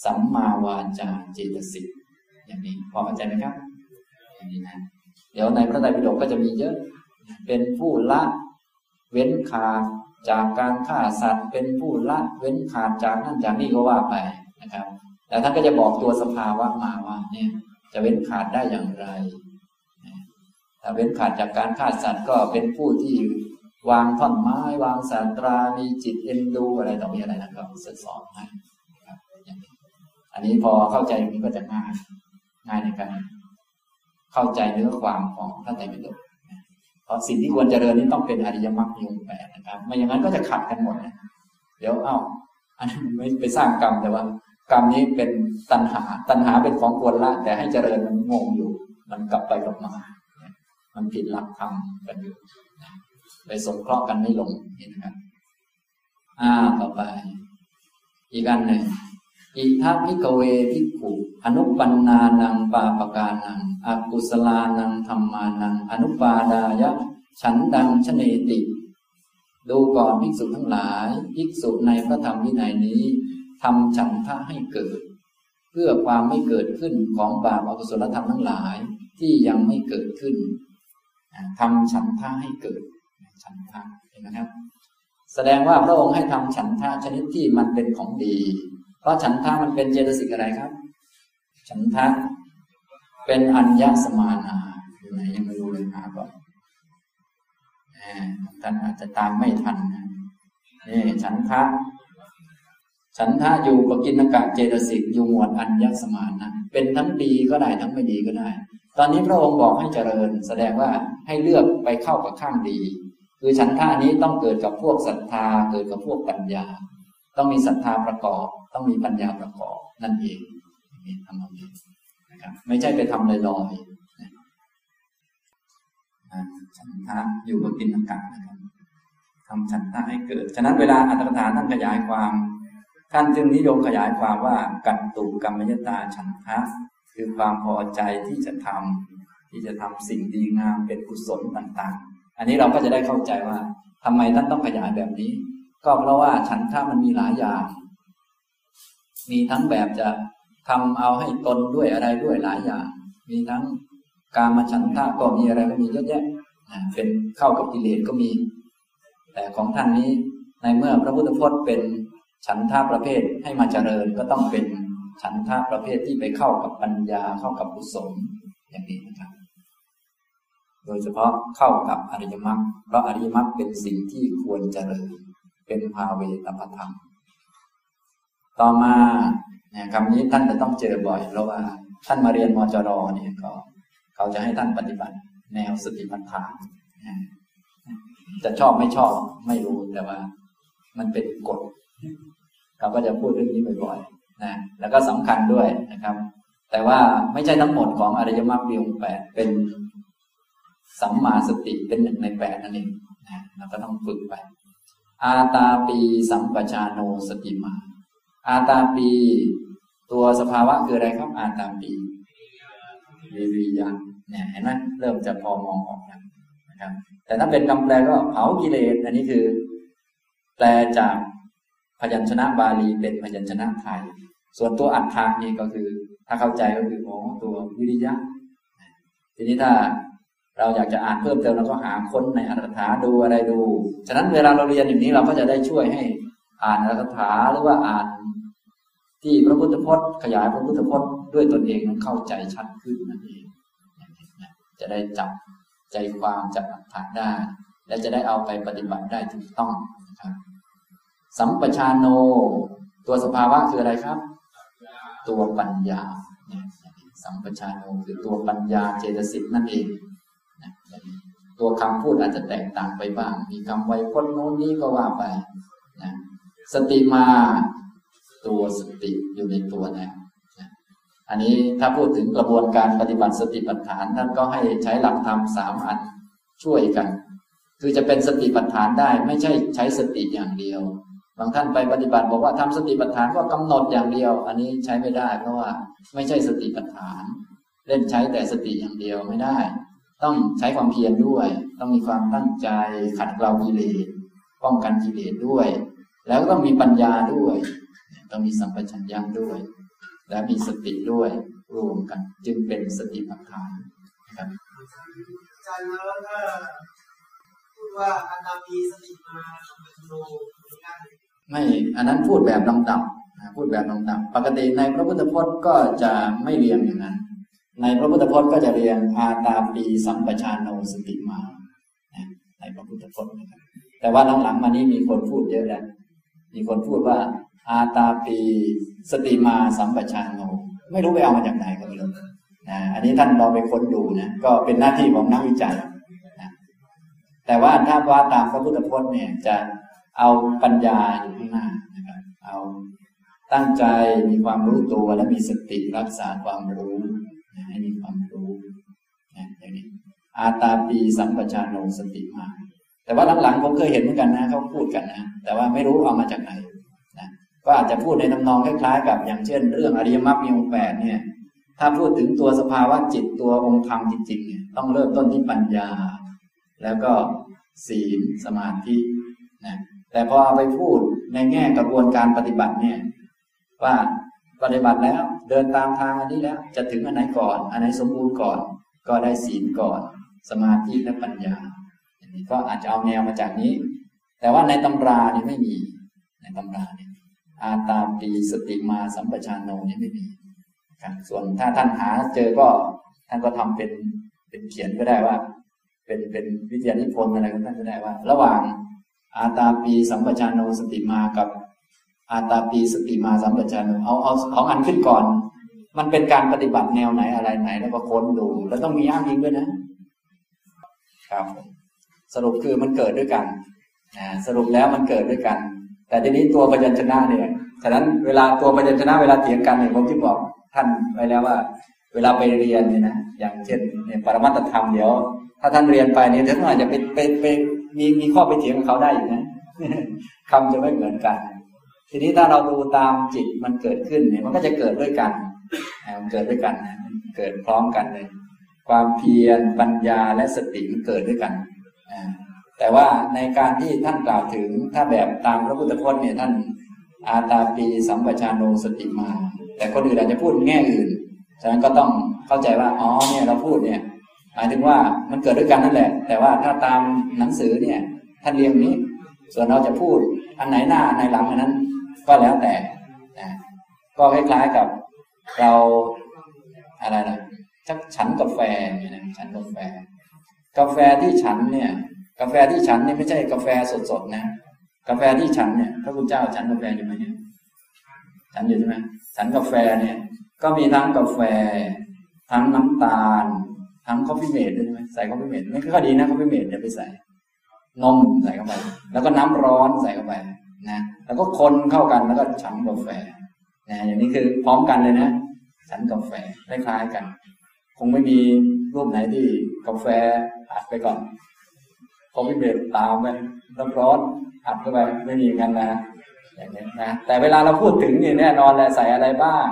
สัมมาวาจาเจตสิกอย่างนี้พอเข้าใจไหมครับอย่างนี้นะ เดี๋ยวในพระไตรปิฎกก็จะมีเยอะ เป็นผู้ละเว้นขาดจากการฆ่าสัตว์ เป็นผู้ละเว้นขาดจากนั่นจากนี่ก็ว่าไปนะครับ แต่ท่านก็จะบอกตัวสภาวะมาว่าเนี่ยจะเว้นขาดได้อย่างไร ถ้าเว้นขาดจากการฆ่าสัตว์ก็เป็นผู้ที่วางท่อนไม้ วางสาตรา มีจิตเอ็นดูอะไรต่อมีอะไรนะครับสอนให้ครับอันนี้พอเข้าใจตรงนี้ก็จะง่ายง่ายในการ เข้าใจเนื้อความของพระไตรปิฎกเพราะสิ่งที่ควรเจริญนี่ต้องเป็นอริยมรรคยงแปดนะครับไม่อย่างนั้นก็จะขัดกันหมดนะเดี๋ยวเอ้าอันนี้ไม่ไปสร้างกรรมแต่ว่า กรรมนี้เป็นตัณหา ตัณหาเป็นของควรละแต่ให้เจริญมันงงอยู่ มันกลับไปกลับมา มันผิดหลักธรรมกันอยู่ไปสงเคราะห์กันไม่ลงเห็นไหมครับ อ่าต่อไป อีกอันหนึ่ง อิทัพิกเวพิกุอนุปันนานังปาปกานังอากุสลานังธรรมานัง อนุปาดายะ ฉันดังชเนติ ดูก่อนภิกษุทั้งหลายภิกษุในพระธรรมวินัยนี้ทำฉันทะให้เกิด เพื่อความไม่เกิดขึ้นของบาปอกุศลธรรมทั้งหลายที่ยังไม่เกิดขึ้นทำฉันทะให้เกิด ฉันทะเห็นไหมครับ แสดงว่าพระองค์ให้ทำฉันทะชนิดที่มันเป็นของดี ราะฉันทะมันเป็นเจตสิกอะไรครับ ฉันทะเป็นอัญญสมานาอยู่ไหนยังไม่รู้เลยหาก่อนท่านอาจจะตามไม่ทันนะนี่ฉันทะฉันทะอยู่ปกินกะเจตสิกอยู่หมวดอัญญสมานะเป็นทั้งดีก็ได้ทั้งไม่ดีก็ได้ ตอนนี้พระองค์บอกให้เจริญ แสดงว่าให้เลือกไปเข้ากับข้างดี คือฉันทะนี้ต้องเกิดกับพวกศรัทธาเกิดกับพวกปัญญา ต้องมีศรัทธาประกอบ ต้องมีปัญญาประกอบนั่นเองนี่ทำตรงนี้นะครับ ไม่ใช่ไปทำลอยๆฉันทะอยู่กับกินอากาศนะครับทำฉันทะให้เกิด ฉะนั้นเวลาอัตถกถาท่านขยายความ ท่านจึงนิยมขยายความว่ากัตตุกรรมยตาฉันทะคือความพอใจที่จะทำที่จะทำสิ่งดีงามเป็นกุศลต่างๆ อันนี้เราก็จะได้เข้าใจว่าทำไมท่านต้องขยายแบบนี้ ก็เพราะว่าฉันทะมันมีหลายอย่าง มีทั้งแบบจะทำเอาให้ตนด้วยอะไรด้วยหลายอย่าง มีทั้งการมาฉันทะก็มีอะไรก็มีเยอะแยะเป็นเข้ากับกิเลสก็มี แต่ของท่านนี้ในเมื่อพระพุทธพจน์เป็นฉันทะประเภทให้มาเจริญก็ต้องเป็นฉันทะประเภทที่ไปเข้ากับปัญญาเข้ากับกุศลอย่างนี้นะครับ โดยเฉพาะเข้ากับอริยมรรคเพราะอริยมรรคเป็นสิ่งที่ควรเจริญ เป็นภาเวตปธรรม ต่อมาเนี่ยคำนี้ท่านจะต้องเจอบ่อยเพราะว่าท่านมาเรียนมจรเนี่ยก็ เขาจะให้ท่านปฏิบัติ แนวสติปัฏฐานจะชอบไม่ชอบไม่รู้แต่ว่า มันเป็นกฎเขาก็จะพูดเรื่องนี้บ่อยๆนะแล้วก็สำคัญด้วยนะครับ แต่ว่าไม่ใช่ทั้งหมดของอริยมรรคปีองแปดเป็นสัมมาสติเป็นหนึ่งในแปดนั่นเองนะเราก็ต้องฝึกไป อาตาปีสัมปชาโนสติมา อาตาปี ตัวสภาวะคืออะไรครับ อาตาปีวิริยะเนี่ยเห็นไหมเริ่มจะพอมองออกนะครับ แต่ถ้าเป็นคำแปลก็เผากิเลสอันนี้คือ แปลจากพยัญชนะบาลีเป็นพยัญชนะไทย ส่วนตัวอัฏฐานี่ก็คือ ถ้าเข้าใจก็คือโอ้ตัววิริยะทีนี้ถ้า เราอยากจะอ่านเพิ่มเติมเราก็หาค้นในอัตถาดูอะไรดู ฉะนั้นเวลาเราเรียนอย่างนี้เราก็จะได้ช่วยให้อ่านอัตถาหรือว่าอ่าน ที่พระพุทธพจน์ ขยายพระพุทธพจน์ด้วยตนเองมันเข้าใจชัดขึ้นนั่นเองจะได้จับใจความจากอัตถาได้ และจะได้เอาไปปฏิบัติได้ถูกต้องนะครับสัมปชานโน ตัวสภาวะคืออะไรครับ ตัวปัญญาสัมปชานโนคือตัวปัญญาเจตสิกนั่นเอง ตัวคำพูดอาจจะแตกต่างไปบ้าง มีคำไวยพจน์โน้นนี้ก็ว่าไปนะสติมาตัวสติอยู่ในตัวแล้วนะอันนี้ถ้าพูดถึงกระบวนการปฏิบัติสติปัฏฐานท่านก็ให้ใช้หลักธรรมสามอันช่วยกัน คือจะเป็นสติปัฏฐานได้ไม่ใช่ใช้สติอย่างเดียว บางท่านไปปฏิบัติบอกว่าทำสติปัฏฐานก็กำหนดอย่างเดียว อันนี้ใช้ไม่ได้ เพราะว่าไม่ใช่สติปัฏฐาน เล่นใช้แต่สติอย่างเดียวไม่ได้ ต้องใช้ความเพียรด้วย ต้องมีความตั้งใจขัดเกลากิเลสป้องกันกิเลสด้วย แล้วก็ต้องมีปัญญาด้วย ต้องมีสัมปชัญญะด้วย และมีสติด้วยรวมกัน จึงเป็นสติปัฏฐานครับอาจารย์แล้วก็พูดว่าอันตามีสติมาสัมปชัญโนไม่อันนั้นพูดแบบลำดับพูดแบบลำดับ ปกติในพระพุทธพจน์ก็จะไม่เรียงอย่างนั้น ในพระพุทธพจน์ก็จะเรียงอาตาปีสัมปชานโนสติมาในพระพุทธพจน์นะครับแต่ว่าหลังๆมานี้มีคนพูดเยอะแล้วมีคนพูดว่า อาตาปีสติมาสัมปชานโน ไม่รู้ไปเอามาจากไหนก็ไม่รู้นะอันนี้ท่านลองไปค้นดูนะก็เป็นหน้าที่ของนักวิจัยนะแต่ว่าถ้าว่าตามพระพุทธพจน์เนี่ยจะเอาปัญญาอยู่ข้างหน้านะครับเอาตั้งใจมีความรู้ตัวและมีสติรักษาความรู้ ให้มีความรู้อย่างนี้อาตาปีสัมปชานโนสติมา แต่ว่าหลังๆผมเคยเห็นเหมือนกันนะเขาพูดกันนะแต่ว่าไม่รู้เอามาจากไหนนะก็อาจจะพูดในทำนองคล้ายๆ กับอย่างเช่น เรื่องอริยมรรคมีองค์แปดเนี่ยถ้าพูดถึงตัวสภาวะจิตตัวองค์ธรรมจริงๆเนี่ยต้องเริ่มต้นที่ปัญญา แล้วก็ศีลสมาธินะแต่พอเอาไปพูดในแง่กระบวนการปฏิบัติเนี่ยว่า ปฏิบัติแล้ว เดินตามทางอันนี้แล้ว จะถึงอันไหนก่อน อันไหนสมบูรณ์ก่อน ก็ได้ศีลก่อน สมาธิและปัญญาก็อาจจะเอาแนวมาจากนี้ แต่ว่าในตำราเนี่ยไม่มี ในตำราเนี่ยอาตาปีสติมาสัมปชานโนนี่ไม่มีครับส่วนถ้าท่านหาเจอก็ท่านก็ทำเป็นเป็นเขียนก็ได้ว่า เป็นเป็นวิทยานิพนธ์อะไรก็ท่านก็ได้ว่า ระหว่างอาตาปีสัมปชานโนสติมากับ อาตาปีสติมาสัมปชานโนเอาเอาของอันขึ้นก่อน มันเป็นการปฏิบัติแนวไหนอะไรไหน แล้วก็ค้นดู แล้วต้องมีอ้างอิงด้วยนะ ครับ สรุปคือมันเกิดด้วยกันสรุปแล้วมันเกิดด้วยกัน แต่ทีนี้ตัวพยัญชนะเนี่ยฉะนั้นเวลาตัวพยัญชนะเวลาเถียงกันเนี่ยผมที่บอกท่านไว้แล้วว่า เวลาไปเรียนเนี่ยนะอย่างเช่นเนี่ยปรมัตธรรมเดี๋ยว ถ้าท่านเรียนไปเนี่ยท่านอาจจะไปไปไปมีมีข้อไปเถียงกับเขาได้อยู่นะคำจะไม่เหมือนกัน ทีนี้ถ้าเราดูตามจิตมันเกิดขึ้นเนี่ยมันก็จะเกิดด้วยกันมันเกิดด้วยกันนะเกิดพร้อมกันเลย ความเพียรปัญญาและสติมันเกิดด้วยกันแต่ว่าในการที่ท่านกล่าวถึงถ้าแบบตามพระพุทธพจน์เนี่ยท่านอาตาปีสัมปชานโนสติมา แต่คนอื่นอาจจะพูดแง่อื่น ฉะนั้นก็ต้องเข้าใจว่าอ๋อเนี่ยเราพูดเนี่ยหมายถึงว่ามันเกิดด้วยกันนั่นแหละ แต่ว่าถ้าตามหนังสือเนี่ยท่านเรียงนี้ ส่วนเราจะพูดอันไหนหน้าในหลังอันนั้น ก็แล้วแต่นะก็คล้ายๆกับเราอะไรนะชักฉันกาแฟเนี่ยนะฉันกาแฟ กาแฟที่ฉันเนี่ย กาแฟที่ฉันนี่ไม่ใช่กาแฟสดๆนะ กาแฟที่ฉันเนี่ยพระคุณเจ้าฉันกาแฟอยู่ไหมเนี่ยฉันอยู่ใช่ไหมฉันกาแฟเนี่ย ก็มีทั้งกาแฟ ทั้งน้ำตาล ทั้ง Coffee-mate ด้วยใช่ไหมใส่ Coffee-mate ไม่ก็ดีนะ Coffee-mate เดี๋ยวไปใส่นมใส่เข้าไป แล้วก็น้ำร้อนใส่เข้าไปนะ แล้วก็คนเข้ากันแล้วก็ฉันกาแฟนะอย่างนี้คือพร้อมกันเลยนะ ฉันกาแฟคล้ายๆกัน คงไม่มีรูปไหนที่กาแฟอัดไปก่อน Coffee-mate ตามไปน้ำร้อนอัดเข้าไปไม่มีกันนะอย่างนี้นะแต่เวลาเราพูดถึงนี่แน่นอนแหละใส่อะไรบ้าง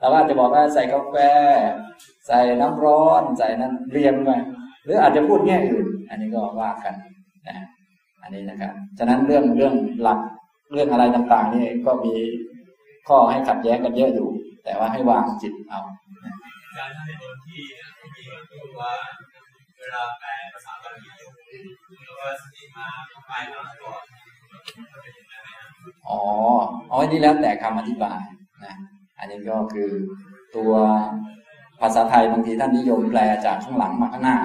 เราก็จจะบอกว่าใส่กาแฟ ใส่น้ำร้อนใส่นั้นเรียงไปหรืออาจจะพูดแง่อื่น อันนี้ก็ว่ากันนะอันนี้นะครับ ฉะนั้นเรื่องเรื่องหลัก เรื่องอะไรต่างๆนี่ก็มีข้อให้ขัดแย้งกันเยอะอยู่ แต่ว่าให้วางจิตเอาการท่านในที่ที่ว่าเวลาแปลภาษาบาลีแล้วก็สติมาไปแล้วก่อนอ๋ออ๋อนี่แล้วแต่คำอธิบายนะ อันนี้ก็คือตัวภาษาไทยบางทีท่านนิยมแปลจากข้างหลังมาข้างหน้า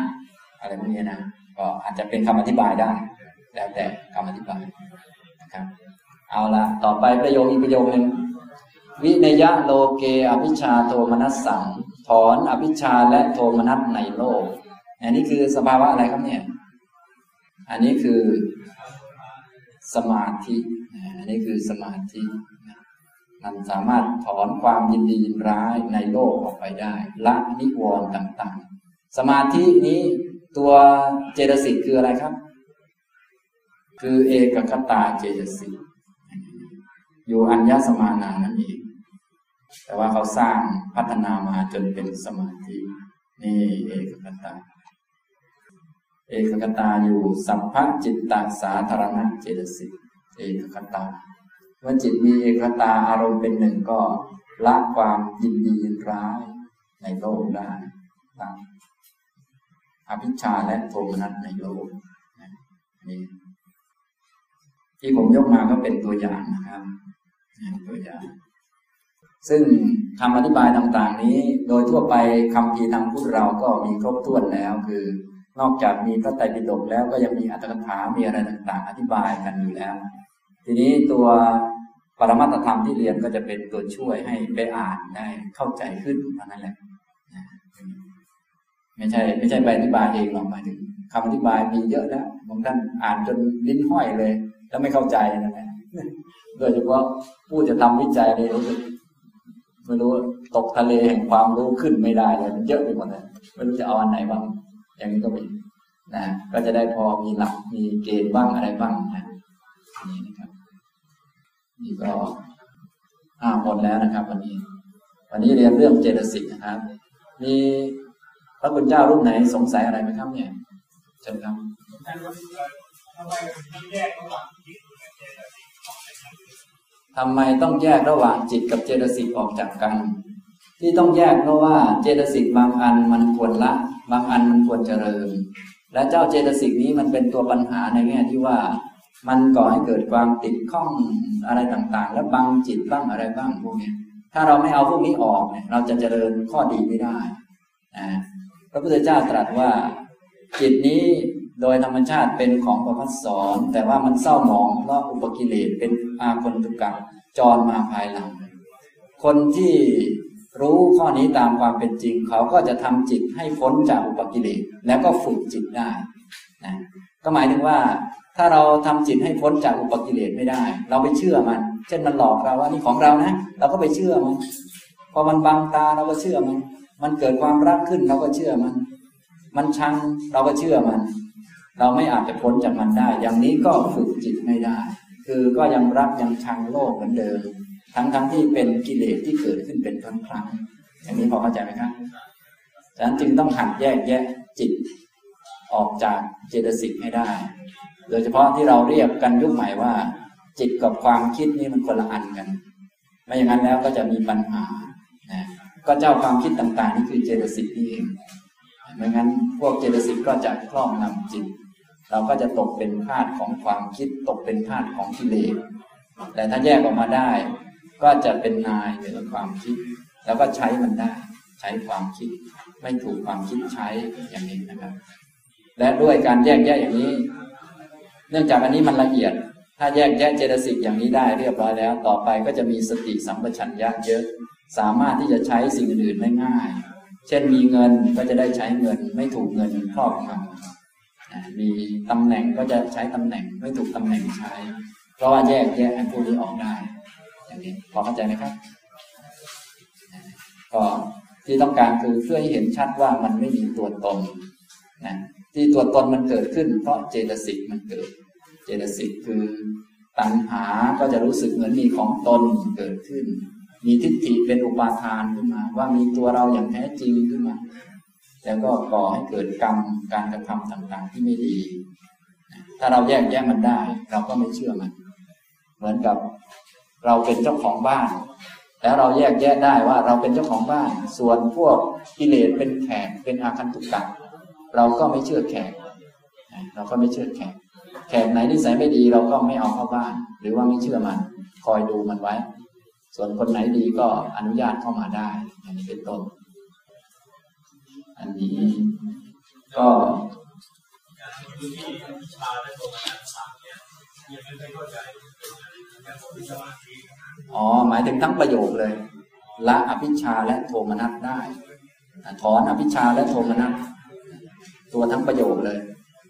อะไรพวกนี้นะ ก็อาจจะเป็นคำอธิบายได้ แล้วแต่คำอธิบายนะครับ เอาละต่อไปประโยคอีกประโยคหนึ่งวิเนยะโลเกอภิชาโทมนัสสังถอนอภิชาและโทมนัสในโลก อันนี้คือสภาวะอะไรครับเนี่ย อันนี้คือสมาธิอันนี้คือสมาธิมันสามารถถอนความยินดียินร้ายในโลกออกไปได้ ละนิวรณ์ต่างๆ สมาธินี้ตัวเจตสิกคืออะไรครับ คือเอกคตาเจตสิก อยู่อัญญสมานานั่นเองแต่ว่าเขาสร้างพัฒนามาจนเป็นสมาธินี่เอกคตา เอกคตาอยู่สัมภจิตตสาธารณเจตสิกเอกคตาเมื่อจิตมีเอกคตาอารมณ์เป็นหนึ่งก็ละความยินดียินร้ายในโลกได้ละอภิชาและโทมนัสในโลกนี่ที่ผมยกมาก็เป็นตัวอย่างนะครับ ตัวอย่างซึ่งคำอธิบายต่างๆ นี้ โดยทั่วไปคำพีทางพุทธเราก็มีครบถ้วนแล้ว คือนอกจากมีพระไตรปิฎกแล้วก็ยังมีอัตถกถามีอะไรต่าง ๆ อธิบายกันอยู่แล้ว ทีนี้ตัวปรมัตธรรมที่เรียนก็จะเป็นตัวช่วยให้ไปอ่านได้เข้าใจขึ้นเท่านั้นแหละไม่ใช่ ไม่ใช่ไปอธิบายเองหรอกหมายถึงคำอธิบายมีเยอะแล้วบางท่านอ่านจนลิ้นห้อยเลย แล้วไม่เข้าใจนะ โดยเฉพาะผู้จะทำวิจัยเนี่ยรู้สึกไม่รู้ตกทะเลแห่งความรู้ขึ้นไม่ได้เลยมันเยอะไปหมดเลยไม่รู้จะเอาอันไหนบ้าง อย่างนี้ก็มีนะก็จะได้พอมีหลักมีเกณฑ์บ้างอะไรบ้างนะนี่นะครับนี่ก็อ่าหมดแล้วนะครับ วันนี้ วันนี้เรียนเรื่องเจตสิกนะครับ มีพระคุณเจ้ารูปไหนสงสัยอะไรไหมครับเนี่ยเชิญครับทำไม ทำไมต้องแยกระหว่างจิตกับเจตสิกออกจากกัน ที่ต้องแยกเพราะว่าเจตสิกบางอันมันควรละ บางอันมันควรเจริญ และเจ้าเจตสิกนี้มันเป็นตัวปัญหาในแง่ที่ว่ามันก่อให้เกิดความติดข้องอะไรต่างๆ และบางจิตบ้างอะไรบ้างพวกนี้ถ้าเราไม่เอาพวกนี้ออกเนี่ยเราจะเจริญข้อดีไม่ได้นะพระพุทธเจ้าตรัสว่า จิตนี้ โดยธรรมชาติเป็นของประพัสสอนแต่ว่ามันเศร้าหมองเพราะอุปกิเลสเป็นอาคนตุกะจรมาภายหลัง คนที่รู้ข้อนี้ตามความเป็นจริง เขาก็จะทำจิตให้พ้นจากอุปกิเลสแล้วก็ฝึกจิตได้นะก็หมายถึงว่า ถ้าเราทำจิตให้พ้นจากอุปกิเลสไม่ได้ เราไปเชื่อมัน เช่นมันหลอกเราว่านี่ของเรานะเราก็ไปเชื่อมันพอมันบังตาเราก็เชื่อมัน มันเกิดความรักขึ้นเราก็เชื่อมัน มันชังเราก็เชื่อมัน เราไม่อาจจะพ้นจากมันได้ อย่างนี้ก็ฝึกจิตไม่ได้ คือก็ยังรักยังชังโลกเหมือนเดิม ทั้งทั้งที่เป็นกิเลสที่เกิดขึ้นเป็นครั้งครั้งอย่างนี้พอเข้าใจไหมครับฉะนั้นจึงต้องหัดแยกแยะจิตออกจากเจตสิกให้ได้ โดยเฉพาะที่เราเรียกกันยุคใหม่ว่า จิตกับความคิดนี่มันคนละอันกัน ไม่อย่างนั้นแล้วก็จะมีปัญหานะก็เจ้าความคิดต่าง ๆ นี่คือเจตสิกนี่เองไม่งั้นพวกเจตสิกก็จะครอบงำจิต เราก็จะตกเป็นทาสของความคิดตกเป็นทาสของกิเลสแต่ถ้าแยกออกมาได้ ก็จะเป็นนายเหนือความคิด แล้วก็ใช้มันได้ ใช้ความคิด ไม่ถูกความคิดใช้อย่างนี้นะครับ และด้วยการแยกแยะอย่างนี้ เนื่องจากอันนี้มันละเอียด ถ้าแยกแยะเจตสิกอย่างนี้ได้เรียบร้อยแล้ว ต่อไปก็จะมีสติสัมปชัญญะเยอะ สามารถที่จะใช้สิ่งอื่นได้ง่าย เช่นมีเงินก็จะได้ใช้เงิน ไม่ถูกเงินครอบงำ มีตำแหน่งก็จะใช้ตำแหน่งไม่ถูกตำแหน่งใช้ เพราะว่าแยกแยกอันพวกนี้ออกได้อย่างนี้พอเข้าใจไหมครับก็ที่ต้องการคือเพื่อให้เห็นชัดว่ามันไม่มีตัวตนนะที่ตัวตนมันเกิดขึ้น เพราะเจตสิกมันเกิด เจตสิกคือตัณหาก็จะรู้สึกเหมือนมีของตนเกิดขึ้น มีทิฏฐิเป็นอุปาทานขึ้นมา ว่ามีตัวเราอย่างแท้จริงขึ้นมา แล้วก็ก่อให้เกิดกรรมการกระทำต่างๆ ที่ไม่ดี ถ้าเราแยกแยะมันได้ เราก็ไม่เชื่อมัน เหมือนกับเราเป็นเจ้าของบ้าน แล้วเราแยกแยะได้ว่าเราเป็นเจ้าของบ้าน ส่วนพวกกิเลสเป็นแขกเป็นอาคันตุกะเราก็ไม่เชื่อแขกเราก็ไม่เชื่อแขกแขกไหนนิสัยไม่ดีเราก็ไม่เอาเข้าบ้าน หรือว่าไม่เชื่อมัน คอยดูมันไว้ ส่วนคนไหนดีก็อนุญาตเข้ามาได้อันนี้เป็นต้น อันนี้ก็อ๋อ หมายถึงทั้งประโยคเลย ละอภิชาและโทมนัสได้ถอนอภิชาและโทมนัสตัวทั้งประโยคเลย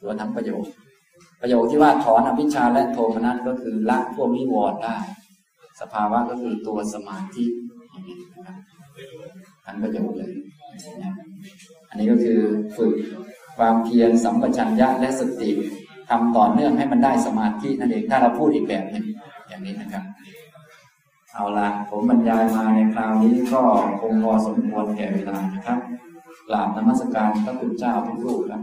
ตัวทั้งประโยค ประโยคที่ว่าถอนอภิชาและโทมนัสก็คือละพวกนิวรณ์ได้ สภาวะก็คือตัวสมาธิอย่างนี้นะครับทั้งประโยคเลยอั นนี้ก็คือฝึกความเพียรสัมปชัญญะและสติทำต่อเนื่องให้มันได้สมาธินั่นเองถ้าเราพูดอีกแบบหนึ่งอย่างนี้นะครับ เอาละผมบรรยายมาในคราวนี้ก็คงพอสมควรแก่เวลานะครับกราบนมัสการพระคุณเจ้าทุกรูปครับ